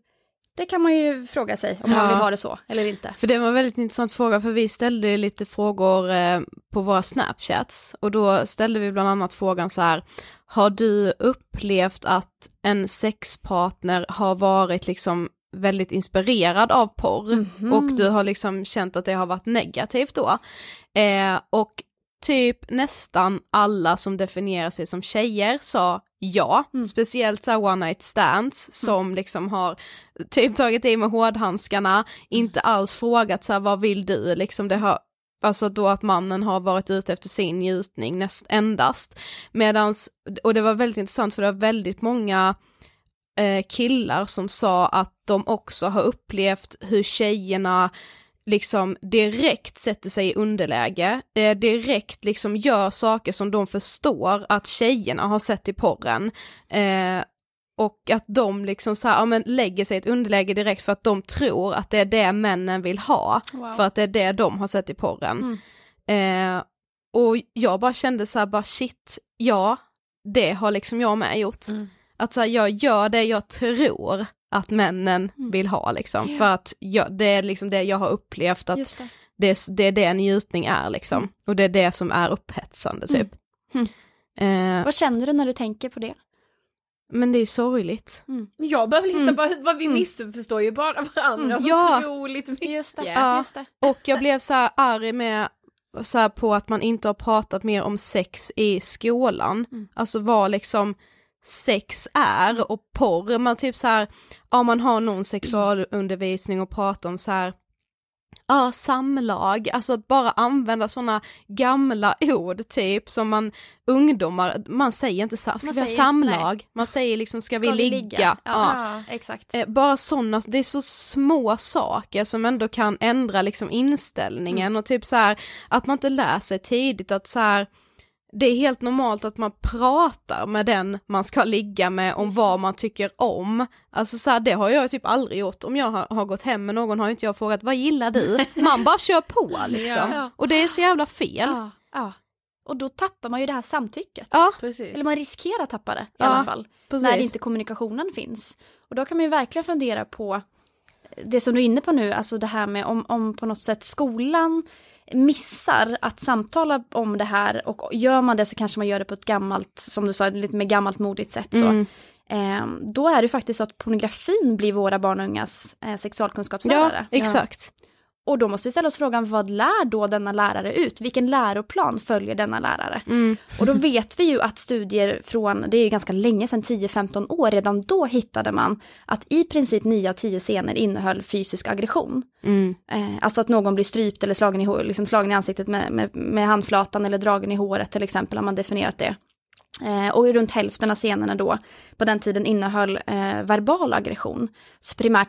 Speaker 3: Det kan man ju fråga sig om man
Speaker 2: Ja.
Speaker 3: vill ha det så eller inte.
Speaker 2: För det var en väldigt intressant fråga, för vi ställde lite frågor eh, på våra snapchats, och då ställde vi bland annat frågan så här, har du upplevt att en sexpartner har varit liksom väldigt inspirerad av porr, och du har liksom känt att det har varit negativt då? Eh, och typ nästan alla som definierar sig som tjejer sa ja, speciellt så one night stands som liksom har typ tagit i med hårdhandskarna, inte alls frågat så här vad vill du, liksom det har Alltså då att mannen har varit ute efter sin njutning näst, endast. Medans, och det var väldigt intressant för det var väldigt många eh, killar som sa att de också har upplevt hur tjejerna liksom direkt sätter sig i underläge, eh, direkt liksom gör saker som de förstår att tjejerna har sett i porren. Eh, och att de liksom så här, ja, men lägger sig i ett underläge direkt för att de tror att det är det männen vill ha,
Speaker 3: Wow.
Speaker 2: för att det är det de har sett i porren. Eh, och jag bara kände så här, bara shit, ja, det har liksom jag med gjort. Att så här, jag gör det jag tror att männen vill ha liksom, för att jag, det är liksom det jag har upplevt att
Speaker 3: det.
Speaker 2: det är, det är det njutning är liksom, och det är det som är upphetsande typ. Eh,
Speaker 3: Vad känner du när du tänker på det?
Speaker 2: men det är sorgligt.
Speaker 1: Jag behöver liksom bara, vad vi missförstår ju bara varandra så
Speaker 2: Ja.
Speaker 1: otroligt mycket.
Speaker 3: Just det,
Speaker 2: Ja.
Speaker 3: just det.
Speaker 2: Och jag blev så här arg med, så här på att man inte har pratat mer om sex i skolan. Alltså vad liksom sex är och porr, man typ så här, ja man har någon sexualundervisning och pratar om så här Ja, samlag, alltså att bara använda sådana gamla ord typ som man, ungdomar, man säger inte så, ska
Speaker 3: Man
Speaker 2: vi ha
Speaker 3: säger-
Speaker 2: samlag? Man säger liksom, ska, vi ligga?
Speaker 3: Ja,
Speaker 2: Ja.
Speaker 3: exakt.
Speaker 2: Eh, Bara sådana, det är så små saker som ändå kan ändra liksom inställningen
Speaker 3: Mm.
Speaker 2: och typ så här att man inte lär sig tidigt att så här det är helt normalt att man pratar med den man ska ligga med om vad man tycker om. Alltså så här, det har jag typ aldrig gjort. Om jag har, har gått hem med någon har inte jag frågat vad gillar du? Man bara kör på liksom.
Speaker 3: Ja.
Speaker 2: Och det är så jävla fel.
Speaker 3: Ja, ja. Och då tappar man ju det här samtycket.
Speaker 2: Ja,
Speaker 1: Precis.
Speaker 3: Eller man riskerar att tappa det i
Speaker 2: Ja,
Speaker 3: alla fall.
Speaker 2: precis.
Speaker 3: När inte kommunikationen finns. Och då kan man ju verkligen fundera på det som du är inne på nu, alltså det här med om, om på något sätt skolan missar att samtala om det här och gör man det så kanske man gör det på ett gammalt, som du sa, lite mer gammalt modigt sätt. Så.
Speaker 2: Mm.
Speaker 3: Eh, då är det faktiskt så att pornografin blir våra barn och ungas eh, sexualkunskapslärare.
Speaker 2: ja exakt.
Speaker 3: Och då måste vi ställa oss frågan, vad lär då denna lärare ut? Vilken läroplan följer denna lärare?
Speaker 2: Mm.
Speaker 3: Och då vet vi ju att studier från, det är ju ganska länge sedan, 10-15 år, redan då hittade man att i princip 9 av 10 scener innehöll fysisk aggression.
Speaker 2: Mm.
Speaker 3: Eh, alltså att någon blir strypt eller slagen i, liksom slagen i ansiktet med, med, med handflatan eller dragen i håret till exempel, har man definierat det. Eh, och runt hälften av scenerna då, på den tiden innehöll eh, verbal aggression. Så primärt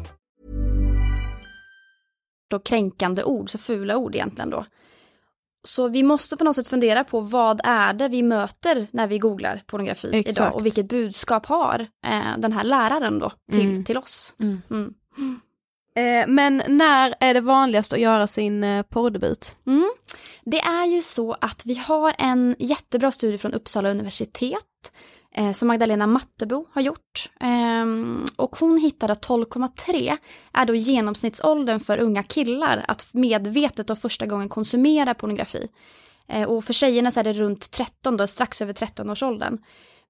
Speaker 3: Då kränkande ord, så fula ord egentligen då. Så vi måste på något sätt fundera på vad är det vi möter när vi googlar pornografi
Speaker 2: Exakt.
Speaker 3: idag och vilket budskap har eh, den här läraren då till,
Speaker 2: Mm.
Speaker 3: till oss.
Speaker 2: Mm.
Speaker 3: Mm.
Speaker 2: Eh, men när är det vanligast att göra sin eh, porrdebut?
Speaker 3: Mm. Det är ju så att vi har en jättebra studie från Uppsala universitet som Magdalena Mattebo har gjort. Ehm, och hon hittade att 12,3 är då genomsnittsåldern för unga killar att medvetet och första gången konsumera pornografi. Eh, och för tjejerna så är det runt 13 då, strax över 13-årsåldern.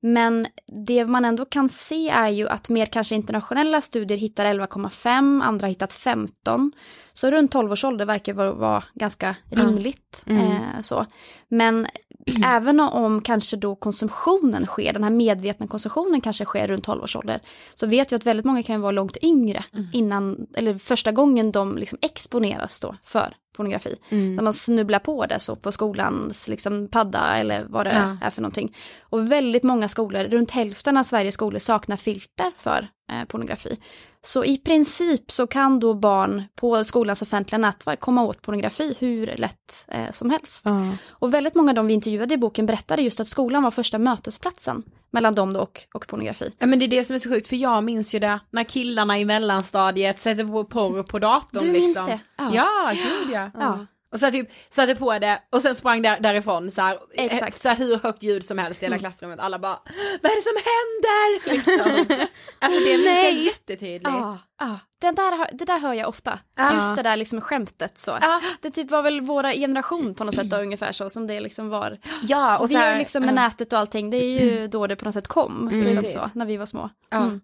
Speaker 3: Men det man ändå kan se är ju att mer kanske internationella studier hittar 11,5, andra har hittat 15. Så runt 12 års ålder verkar vara, ganska rimligt.
Speaker 2: Mm.
Speaker 3: Eh, så. Men även om kanske då konsumtionen sker, den här medvetna konsumtionen kanske sker runt 12 års ålder, så vet vi att väldigt många kan vara långt yngre innan, eller första gången de liksom exponeras då för pornografi.
Speaker 2: Mm.
Speaker 3: Så man snubblar på det så på skolans liksom padda eller vad det
Speaker 1: Ja.
Speaker 3: är för någonting. Och väldigt många skolor, runt hälften av Sveriges skolor saknar filter för eh, pornografi. Så i princip så kan då barn på skolans offentliga nätverk komma åt pornografi hur lätt eh, som helst.
Speaker 2: Ja.
Speaker 3: Och väldigt många av de vi intervjuade i boken berättade just att skolan var första mötesplatsen mellan dem då och, och pornografi.
Speaker 1: Ja men det är det som är så sjukt för jag minns ju det när killarna i mellanstadiet sätter på porr på datorn
Speaker 3: Du minns
Speaker 1: liksom.
Speaker 3: det?
Speaker 1: Ja,
Speaker 3: Ja.
Speaker 1: gud ja.
Speaker 3: Ja.
Speaker 1: Och så typ satte på det och sen sprang där, därifrån så här,
Speaker 3: Exakt.
Speaker 1: så här hur högt ljud som helst i hela klassrummet. Alla bara vad är det som händer? Liksom. alltså det minns jag jättetydligt.
Speaker 3: Ja, ja. Den där, det där hör jag ofta.
Speaker 1: Ja.
Speaker 3: Just det där liksom skämtet så.
Speaker 1: Ja.
Speaker 3: Det typ var väl våra generation på något sätt då, ungefär så som det liksom var.
Speaker 1: Ja och
Speaker 3: vi
Speaker 1: så här,
Speaker 3: ju liksom med
Speaker 1: ja.
Speaker 3: nätet och allting, det är ju då det på något sätt kom.
Speaker 1: Mm.
Speaker 3: liksom så, när vi var små.
Speaker 1: Ja.
Speaker 3: Mm.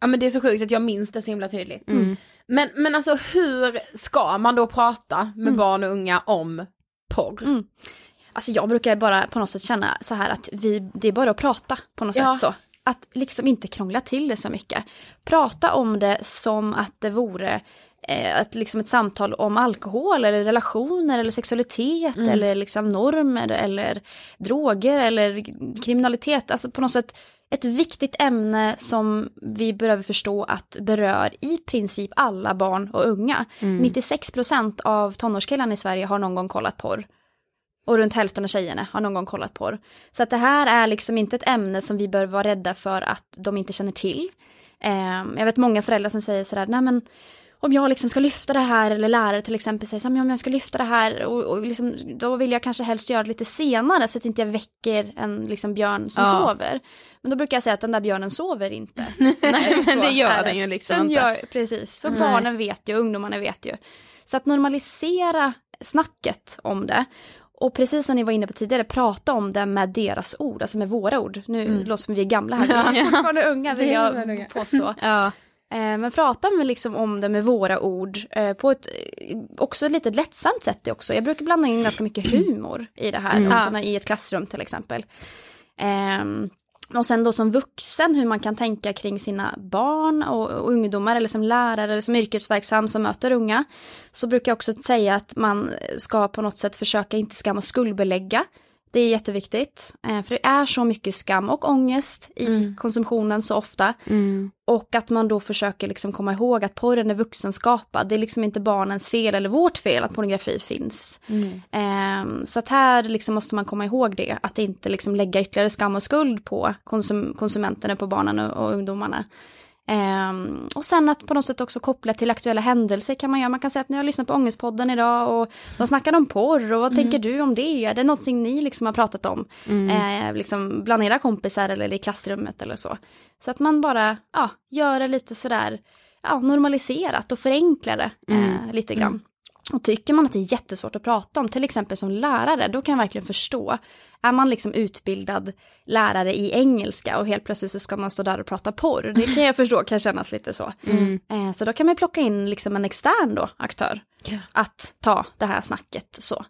Speaker 1: ja men det är så sjukt att jag minns det så himla tydligt. Men, men alltså hur ska man då prata med barn och unga om porr?
Speaker 3: Mm. Alltså jag brukar bara på något sätt känna så här att vi, det är bara att prata på något
Speaker 1: Ja.
Speaker 3: sätt så. Att liksom inte krångla till det så mycket. Prata om det som att det vore eh, ett, liksom ett samtal om alkohol eller relationer eller sexualitet
Speaker 1: Mm.
Speaker 3: eller liksom normer eller droger eller kriminalitet. Alltså på något sätt ett viktigt ämne som vi behöver förstå att berör i princip alla barn och unga. 96% av tonårskillarna i Sverige har någon gång kollat porr. Och runt hälften av tjejerna har någon gång kollat porr. Så att det här är liksom inte ett ämne som vi bör vara rädda för att de inte känner till. Ehm, jag vet många föräldrar som säger sådär, nej men om jag liksom ska lyfta det här, eller lärare till exempel säger så här, "Men om jag ska lyfta det här, och, och liksom, då vill jag kanske helst göra det lite senare så att inte jag väcker en liksom björn som
Speaker 2: Ja.
Speaker 3: sover. Men då brukar jag säga att den där björnen sover inte.
Speaker 2: Nej,
Speaker 3: Så
Speaker 2: det gör den ju liksom
Speaker 3: den
Speaker 2: inte.
Speaker 3: Gör, precis, för
Speaker 2: Nej.
Speaker 3: barnen vet ju, ungdomarna vet ju. Så att normalisera snacket om det. Och precis som ni var inne på tidigare, prata om det med deras ord, alltså med våra ord. Nu
Speaker 2: Mm.
Speaker 3: låter som vi är gamla här, vi är fortfarande unga vill jag
Speaker 1: unga.
Speaker 3: påstå.
Speaker 2: Ja.
Speaker 3: Eh, Men prata med liksom om det med våra ord eh, på ett eh, också lite lättsamt sätt också. Jag brukar blanda in ganska mycket humor i det här,
Speaker 2: Mm.
Speaker 3: också i ett klassrum till exempel. Ehm, och sen då som vuxen hur man kan tänka kring sina barn och, och ungdomar eller som lärare eller som yrkesverksam som möter unga. Så brukar jag också säga att man ska på något sätt försöka inte skam och skuldbelägga Det är jätteviktigt, eh, för det är så mycket skam och ångest i
Speaker 2: Mm.
Speaker 3: konsumtionen så ofta. Och att man då försöker liksom komma ihåg att porren är vuxenskapad. Det är liksom inte barnens fel eller vårt fel att pornografi finns. Ehm, så att här liksom måste man komma ihåg det, att inte liksom lägga ytterligare skam och skuld på konsum konsumenterna, på barnen och, och ungdomarna. Ehm, och sen att på något sätt också koppla till aktuella händelser kan man göra. Man kan säga att ni har lyssnat på Ångestpodden idag och de snackade om porr och vad tänker du om det? Är det någonting ni liksom har pratat om? Eh, liksom bland era kompisar eller i klassrummet eller så. Så att man bara ja, gör det lite sådär ja, normaliserat och förenklar det eh, lite grann. Och tycker man att det är jättesvårt att prata om, till exempel som lärare, då kan jag verkligen förstå. Är man liksom utbildad lärare i engelska och helt plötsligt så ska man stå där och prata porr, det kan jag förstå kan kännas lite så. Eh, så då kan man plocka in liksom en extern då, aktör att ta det här snacket så.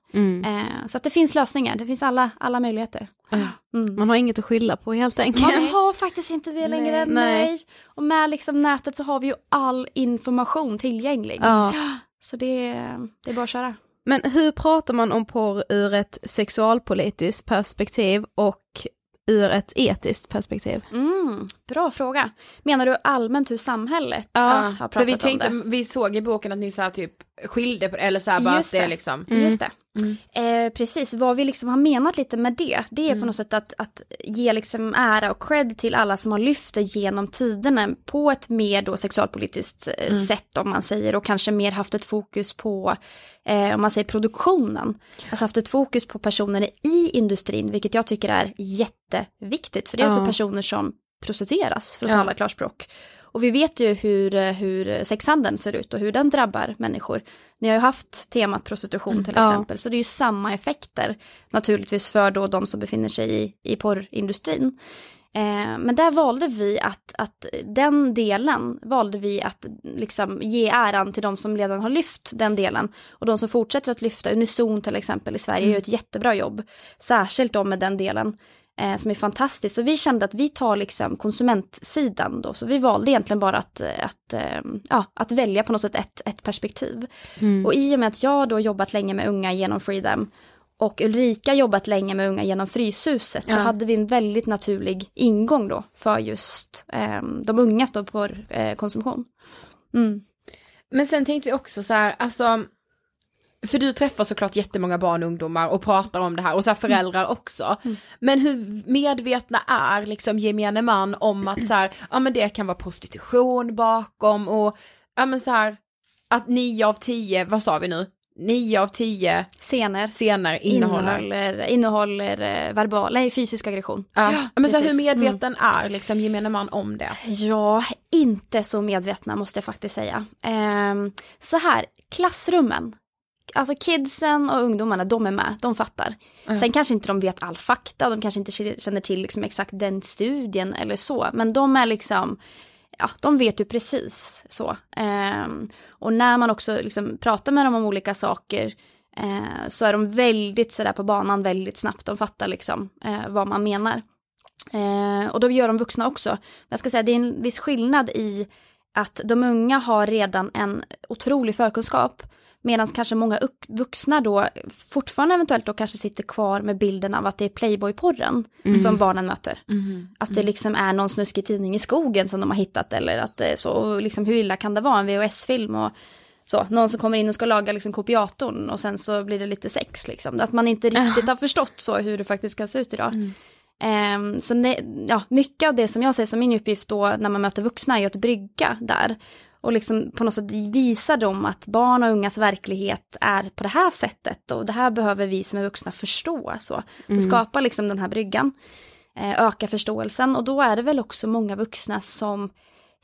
Speaker 3: Eh, så att det finns lösningar, det finns alla, alla möjligheter. Mm.
Speaker 2: Man har inget att skylla på helt enkelt.
Speaker 3: Man har faktiskt inte det längre, nej.
Speaker 2: Nej.
Speaker 3: Och med liksom nätet så har vi ju all information tillgänglig.
Speaker 2: Ja.
Speaker 3: Så det, det är bara att köra.
Speaker 2: Men hur pratar man om porr ur ett sexualpolitiskt perspektiv och ur ett etiskt perspektiv?
Speaker 3: Mm, bra fråga. Menar du allmänt hur samhället
Speaker 1: Ja,
Speaker 3: har pratat
Speaker 1: för vi
Speaker 3: om
Speaker 1: tänkte,
Speaker 3: det?
Speaker 1: vi såg i boken att ni här typ skilde på eller så här bara
Speaker 3: Just
Speaker 1: att det är
Speaker 3: det.
Speaker 1: liksom.
Speaker 3: Just det. Eh, precis, vad vi liksom har menat lite med det, det är på något sätt att, att ge liksom ära och cred till alla som har lyft det genom tiderna på ett mer då sexualpolitiskt eh, sätt om man säger och kanske mer haft ett fokus på, eh, om man säger produktionen, alltså haft ett fokus på personer i industrin, vilket jag tycker är jätteviktigt, för det är också
Speaker 2: Ja.
Speaker 3: personer som prostitueras, för att
Speaker 2: Ja.
Speaker 3: tala klarspråk. Och vi vet ju hur, eh, hur sexhandeln ser ut och hur den drabbar människor. Ni har ju haft temat prostitution till
Speaker 2: Ja.
Speaker 3: exempel, så det är ju samma effekter naturligtvis för då de som befinner sig i, i porrindustrin. Eh, men där valde vi att, att den delen valde vi att liksom ge äran till de som redan har lyft den delen. Och de som fortsätter att lyfta, Unison till exempel i Sverige gör ett jättebra jobb. Särskilt då med den delen eh, som är fantastiskt. Så vi kände att vi tar liksom konsumentsidan då, så vi valde egentligen bara att, eh, att, eh, ja, att välja på något sätt ett, ett perspektiv. Och i och med att jag då jobbat länge med unga genom Freedom och Ulrika jobbat länge med unga genom Fryshuset så hade vi en väldigt naturlig ingång då för just eh, de ungas då på eh, konsumtion. Mm.
Speaker 1: Men sen tänkte vi också så här, alltså för du träffar såklart jättemånga barn och ungdomar och pratar om det här och så här föräldrar också. Men hur medvetna är liksom gemene man om att så här, ja men det kan vara prostitution bakom och ja men så här att nio av tio, vad sa vi nu? Nio av tio
Speaker 3: Scener
Speaker 1: scener innehåller.
Speaker 3: innehåller, innehåller eh, verbal, nej, fysisk aggression.
Speaker 1: Ja. men så här, hur.
Speaker 3: Mm.
Speaker 1: medveten är liksom gemene man om det?
Speaker 3: Ja, inte så medvetna måste jag faktiskt säga. Ehm, så här, klassrummen. Alltså kidsen och ungdomarna, de är med, de fattar. Sen kanske inte de vet all fakta, de kanske inte känner till liksom exakt den studien eller så, men de är liksom, ja, de vet ju precis så. Ehm, och när man också liksom pratar med dem om olika saker eh, så är de väldigt sådär på banan väldigt snabbt, de fattar liksom eh, vad man menar. Eh, och då gör de vuxna också. Men jag ska säga det är en viss skillnad i att de unga har redan en otrolig förkunskap. Medan kanske många vuxna då fortfarande eventuellt då kanske sitter kvar med bilden av att det är Playboy-porren som barnen möter. Att det liksom är någon snuskig tidning i skogen som de har hittat eller att det är så. Och liksom hur illa kan det vara en VHS-film och så. Någon som kommer in och ska laga liksom kopiatorn och sen så blir det lite sex liksom. Att man inte riktigt har förstått så hur det faktiskt kan se ut idag. Ehm, så det, ja, mycket av det som jag ser som min uppgift då när man möter vuxna är ju att brygga där. Och liksom på något sätt visa dem att barn och ungas verklighet är på det här sättet och det här behöver vi som är vuxna förstå. Så, så skapa liksom den här bryggan, eh, öka förståelsen och då är det väl också många vuxna som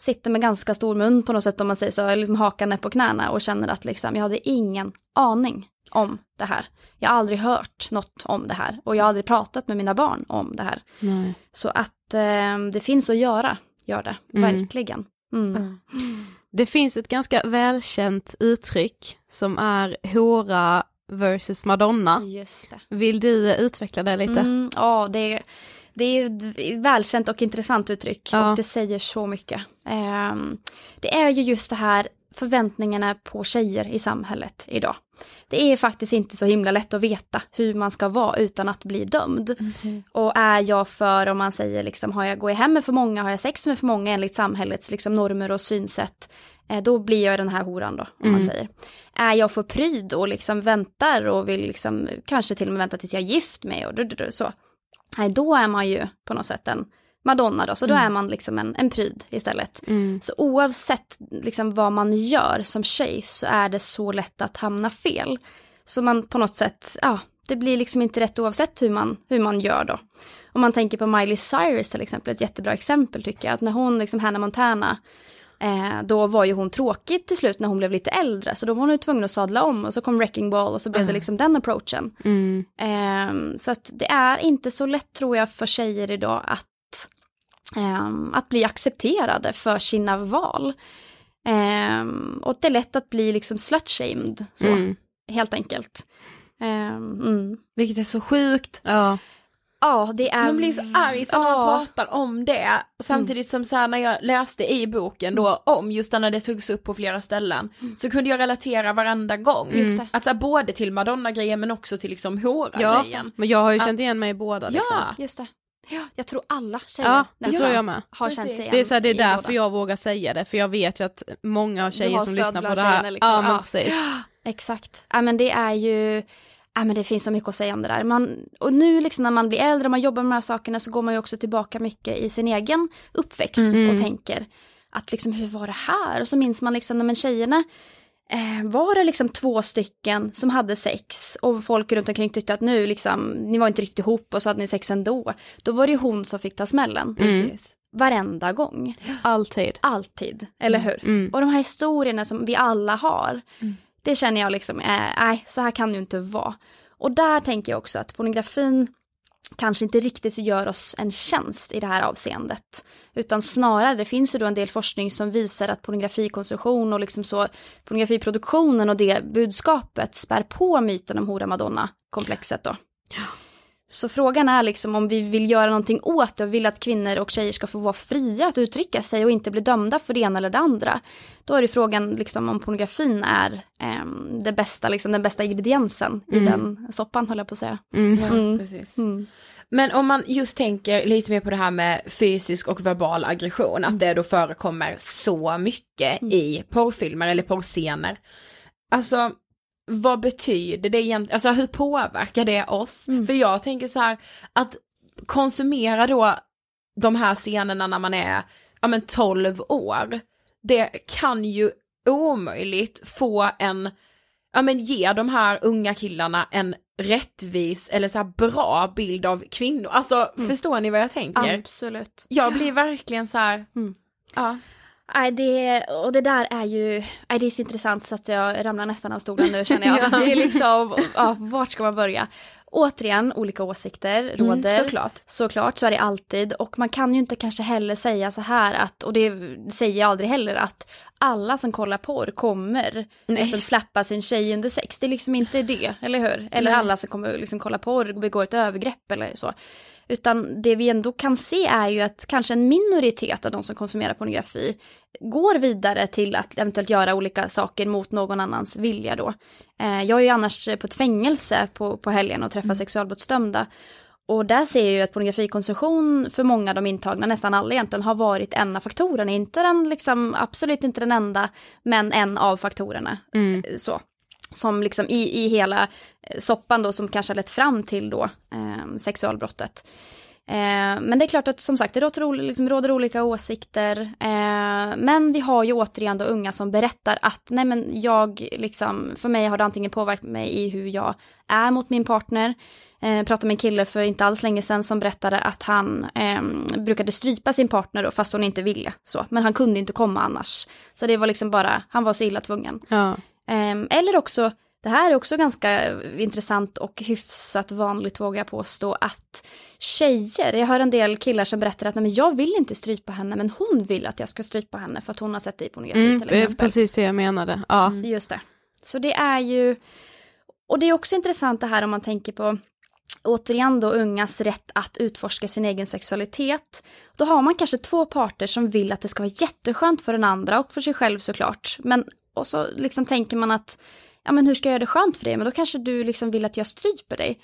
Speaker 3: sitter med ganska stor mun på något sätt om man säger så, eller liksom hakan på knäna och känner att liksom, jag hade ingen aning om det här. Jag har aldrig hört något om det här och jag har aldrig pratat med mina barn om det här.
Speaker 2: Nej.
Speaker 3: Så att eh, det finns att göra, gör det, verkligen. Mm.
Speaker 2: Det finns ett ganska välkänt uttryck som är hora versus madonna.
Speaker 3: Just det.
Speaker 2: Vill du utveckla det lite?
Speaker 3: Mm, ja, det är, det är ett välkänt och intressant uttryck
Speaker 2: Ja.
Speaker 3: och det säger så mycket. Ehm, det är ju just det här förväntningarna på tjejer i samhället idag. Det är faktiskt inte så himla lätt att veta hur man ska vara utan att bli dömd.
Speaker 1: Mhm.
Speaker 3: Och är jag för, om man säger liksom, har jag, går jag hem med för många, har jag sex med för många enligt samhällets liksom, normer och synsätt, eh, då blir jag den här horan då, om man
Speaker 1: Mm.
Speaker 3: säger. Är jag för pryd och liksom väntar och vill liksom, kanske till och med vänta tills jag är gift med och så. Nej, då är man ju på något sätt en Madonna då, så då
Speaker 1: Mm.
Speaker 3: är man liksom en, en pryd istället.
Speaker 2: Mm.
Speaker 3: Så oavsett liksom vad man gör som tjej så är det så lätt att hamna fel. Så man på något sätt, ja, det blir liksom inte rätt oavsett hur man, hur man gör då. Om man tänker på Miley Cyrus till exempel, ett jättebra exempel tycker jag, att när hon, liksom Hannah Montana, eh, då var ju hon tråkig till slut när hon blev lite äldre, så då var hon ju tvungen att sadla om och så kom Wrecking Ball och så blev det
Speaker 2: Mm.
Speaker 3: liksom den approachen.
Speaker 2: Mm.
Speaker 3: Ehm, så att det är inte så lätt tror jag för tjejer idag att, att bli accepterade för sina val. Ehm, och det är lätt att bli liksom slut-shamed, så,
Speaker 2: Mm.
Speaker 3: helt enkelt. Ehm, mm.
Speaker 1: Vilket är så sjukt.
Speaker 2: Ja.
Speaker 3: Ja, det är...
Speaker 1: Man blir så arg när man
Speaker 3: Ja.
Speaker 1: pratar om det. Samtidigt som så här när jag läste i boken då om just när det togs upp på flera ställen. Så kunde jag relatera varenda gång.
Speaker 3: Mm. Just det.
Speaker 1: Att så här, både till Madonna-grejen men också till liksom
Speaker 2: Ja,
Speaker 1: hora-grejen.
Speaker 2: men jag har ju
Speaker 1: Att-
Speaker 2: känt igen mig i båda liksom.
Speaker 1: Ja,
Speaker 3: Just det. Ja, jag tror alla tjejer
Speaker 2: Ja, det tror jag med.
Speaker 3: har
Speaker 1: Precis.
Speaker 3: känt sig
Speaker 2: Det är, så här, det är därför
Speaker 3: båda.
Speaker 2: jag vågar säga det, för jag vet ju att många tjejer som lyssnar på det här,
Speaker 3: liksom.
Speaker 2: ja men
Speaker 3: Ja.
Speaker 2: precis.
Speaker 3: Exakt. Ja men det är ju, ja men det finns så mycket att säga om det där. Man, och nu liksom när man blir äldre och man jobbar med de här sakerna så går man ju också tillbaka mycket i sin egen uppväxt
Speaker 2: Mm.
Speaker 3: och tänker att liksom hur var det här? Och så minns man liksom, men tjejerna, var det liksom två stycken som hade sex och folk runt omkring tyckte att nu liksom, ni var inte riktigt ihop och så hade ni sex ändå. Då var det ju hon som fick ta smällen.
Speaker 1: precis.
Speaker 3: Varenda gång.
Speaker 2: Alltid.
Speaker 3: Alltid, eller hur?
Speaker 2: Mm.
Speaker 3: Och de här historierna som vi alla har, det känner jag liksom, eh, nej, så här kan det ju inte vara. Och där tänker jag också att pornografin kanske inte riktigt gör oss en tjänst i det här avseendet. Utan snarare, det finns ju då en del forskning som visar att pornografikonsumtion och liksom så, pornografiproduktionen och det budskapet spär på myten om hora madonna-komplexet då. Så frågan är liksom om vi vill göra någonting åt det och vill att kvinnor och tjejer ska få vara fria att uttrycka sig och inte bli dömda för det ena eller det andra. Då är det frågan liksom om pornografin är ehm, det bästa, liksom, den bästa ingrediensen i den soppan höll jag på att säga.
Speaker 2: Mm.
Speaker 3: Mm.
Speaker 1: Precis.
Speaker 3: Mm.
Speaker 1: Men om man just tänker lite mer på det här med fysisk och verbal aggression, att det då förekommer så mycket i porrfilmer eller porrscener. Alltså, vad betyder det egentligen, alltså hur påverkar det oss? För jag tänker så här, att konsumera då de här scenerna när man är, ja men 12 år, det kan ju omöjligt få en, ja men ge de här unga killarna en rättvis eller så bra bild av kvinnor. Alltså förstår ni vad jag tänker?
Speaker 3: Absolut.
Speaker 1: Jag blir verkligen så här,
Speaker 3: Mm.
Speaker 1: ja.
Speaker 3: Nej, det, och det där är ju, nej, det är så intressant så att jag ramlar nästan av stolen nu känner jag. Det är liksom, ja, vart ska man börja? Återigen, olika åsikter råder.
Speaker 1: Mm, såklart.
Speaker 3: Såklart, så är det alltid. Och man kan ju inte kanske heller säga så här att, och det säger jag aldrig heller, att alla som kollar porr kommer liksom släppa sin tjej under sex. Det är liksom inte det, eller hur? Eller
Speaker 1: Nej.
Speaker 3: alla som kommer liksom kolla porr begår ett övergrepp eller så. Utan det vi ändå kan se är ju att kanske en minoritet av de som konsumerar pornografi går vidare till att eventuellt göra olika saker mot någon annans vilja då. Eh, jag är ju annars på ett fängelse på, på helgen och träffar sexualbrottsdömda. Och där ser jag ju att pornografikonsumtion för många av de intagna, nästan alla egentligen, har varit en av faktorerna. Inte den, liksom, absolut inte den enda, men en av faktorerna. Eh, Så. Som liksom i, i hela eh, soppan då som kanske har lett fram till då eh, sexualbrottet. Eh, men det är klart att som sagt det råder, liksom, råder olika åsikter. Eh, men vi har ju återigen då unga som berättar att nej men jag liksom, för mig har det antingen påverkat mig i hur jag är mot min partner. Eh, pratade med en kille för inte alls länge sedan som berättade att han eh, brukade strypa sin partner då fast hon inte ville. Så. Men han kunde inte komma annars. Så det var liksom bara, han var så illa tvungen.
Speaker 2: Ja.
Speaker 3: Ehm, eller också, det här är också ganska intressant och hyfsat vanligt vågar jag påstå, att tjejer, jag hör en del killar som berättar att nej, men jag vill inte strypa henne men hon vill att jag ska strypa henne för att hon har sett det i pornografi
Speaker 2: Mm,
Speaker 3: till exempel.
Speaker 2: precis det jag menade. Ja.
Speaker 3: Just det. Så det är ju, och det är också intressant det här om man tänker på återigen då ungas rätt att utforska sin egen sexualitet. Då har man kanske två parter som vill att det ska vara jätteskönt för den andra och för sig själv såklart. Men och så liksom tänker man att, ja men hur ska jag göra det skönt för dig? Men då kanske du liksom vill att jag stryper dig.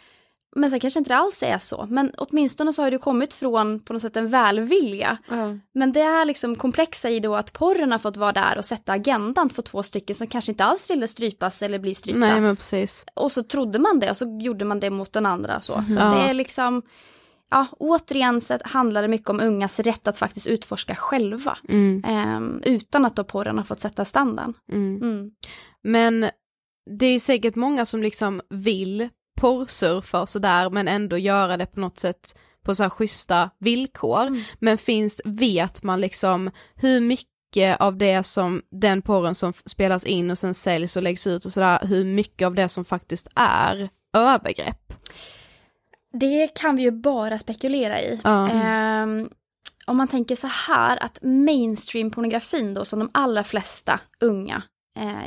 Speaker 3: Men sen kanske inte det alls är så. Men åtminstone så har det kommit från på något sätt en välvilja.
Speaker 1: Mm.
Speaker 3: Men det är liksom komplexa i då att porren har fått vara där och sätta agendan för två stycken som kanske inte alls ville strypas eller bli strypta.
Speaker 2: Nej men precis.
Speaker 3: Och så trodde man det och så gjorde man det mot den andra. Så, så
Speaker 2: Ja.
Speaker 3: det är liksom, ja återigen så handlar det mycket om ungas rätt att faktiskt utforska själva.
Speaker 2: Mm.
Speaker 3: Ehm, utan att då porren har fått sätta standarden.
Speaker 2: Mm.
Speaker 3: Mm.
Speaker 2: Men det är säkert många som liksom vill porrsurfa och sådär men ändå göra det på något sätt på så här schyssta villkor.
Speaker 3: Mm.
Speaker 2: Men finns, vet man liksom hur mycket av det som den porren som spelas in och sen säljs och läggs ut och sådär, hur mycket av det som faktiskt är övergrepp?
Speaker 3: Det kan vi ju bara spekulera i.
Speaker 2: Ja.
Speaker 3: Ehm, om man tänker så här att mainstream-pornografin då som de allra flesta unga eh,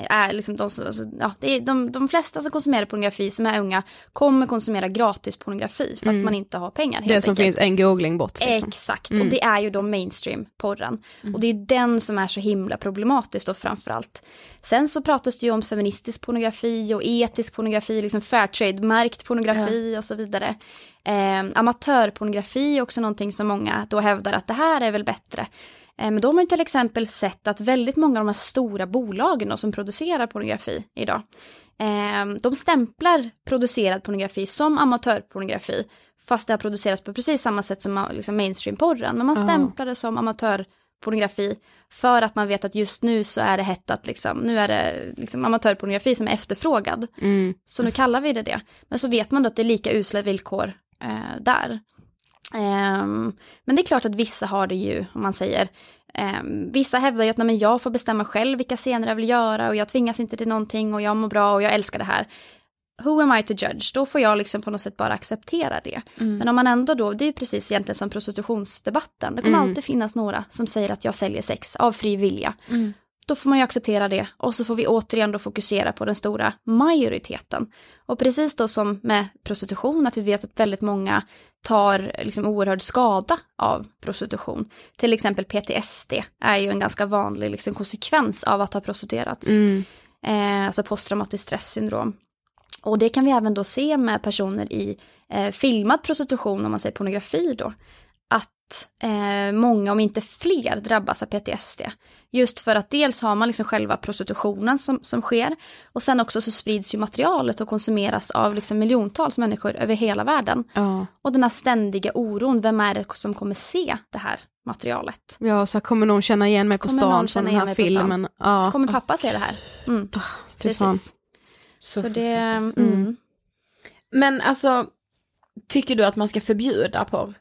Speaker 3: är liksom de, som- alltså, ja, det är de, de flesta som konsumerar pornografi som är unga kommer konsumera gratis pornografi för att
Speaker 2: Mm.
Speaker 3: man inte har pengar.
Speaker 2: Det som finns en googling bort liksom.
Speaker 3: Exakt,
Speaker 2: Mm.
Speaker 3: och det är ju då mainstream-porren. Och det är ju den som är så himla problematisk då framförallt. Sen så pratas det ju om feministisk pornografi och etisk pornografi, liksom fairtrade-märkt pornografi och så vidare. Eh, amatörpornografi är också någonting som många då hävdar att det här är väl bättre. Eh, men då har man till exempel sett att väldigt många av de här stora bolagen som producerar pornografi idag, eh, de stämplar producerad pornografi som amatörpornografi, fast det har producerats på precis samma sätt som liksom mainstream-porren. Men man stämplar det som amatörpornografi för att man vet att just nu så är det hett att liksom, nu är det liksom amatörpornografi som är efterfrågad.
Speaker 2: Mm.
Speaker 3: Så nu kallar vi det det. Men så vet man då att det är lika usla villkor eh, där. Ehm, men det är klart att vissa har det ju, om man säger. ehm, vissa hävdar ju att nej, men jag får bestämma själv vilka scener jag vill göra och jag tvingas inte till någonting och jag mår bra och jag älskar det här. Who am I to judge? Då får jag liksom på något sätt bara acceptera det. Men om man ändå då, det är ju precis egentligen som prostitutionsdebatten. Det kommer
Speaker 2: Mm.
Speaker 3: alltid finnas några som säger att jag säljer sex av fri vilja.
Speaker 1: Mm.
Speaker 3: Då får man ju acceptera det och så får vi återigen då fokusera på den stora majoriteten. Och precis då som med prostitution, att vi vet att väldigt många tar liksom oerhörd skada av prostitution. Till exempel PTSD är ju en ganska vanlig liksom konsekvens av att ha prostituerats.
Speaker 2: Mm.
Speaker 3: Eh, alltså posttraumatiskt stresssyndrom. Och det kan vi även då se med personer i eh, filmad prostitution, om man säger pornografi då. Att eh, många, om inte fler, drabbas av PTSD. Just för att dels har man liksom själva prostitutionen som, som sker. Och sen också så sprids ju materialet och konsumeras av liksom miljontals människor över hela världen.
Speaker 2: Ja.
Speaker 3: Och den här ständiga oron, vem är det som kommer se det här materialet?
Speaker 2: ja, så kommer någon känna igen mig på
Speaker 3: Kommer
Speaker 2: stan från den här filmen? Ja.
Speaker 3: Kommer pappa se det här? Mm,
Speaker 2: fan.
Speaker 3: precis.
Speaker 1: Så,
Speaker 3: Så det,
Speaker 1: fruktansvärt.
Speaker 3: mm.
Speaker 1: Men alltså, tycker du att man ska förbjuda porr?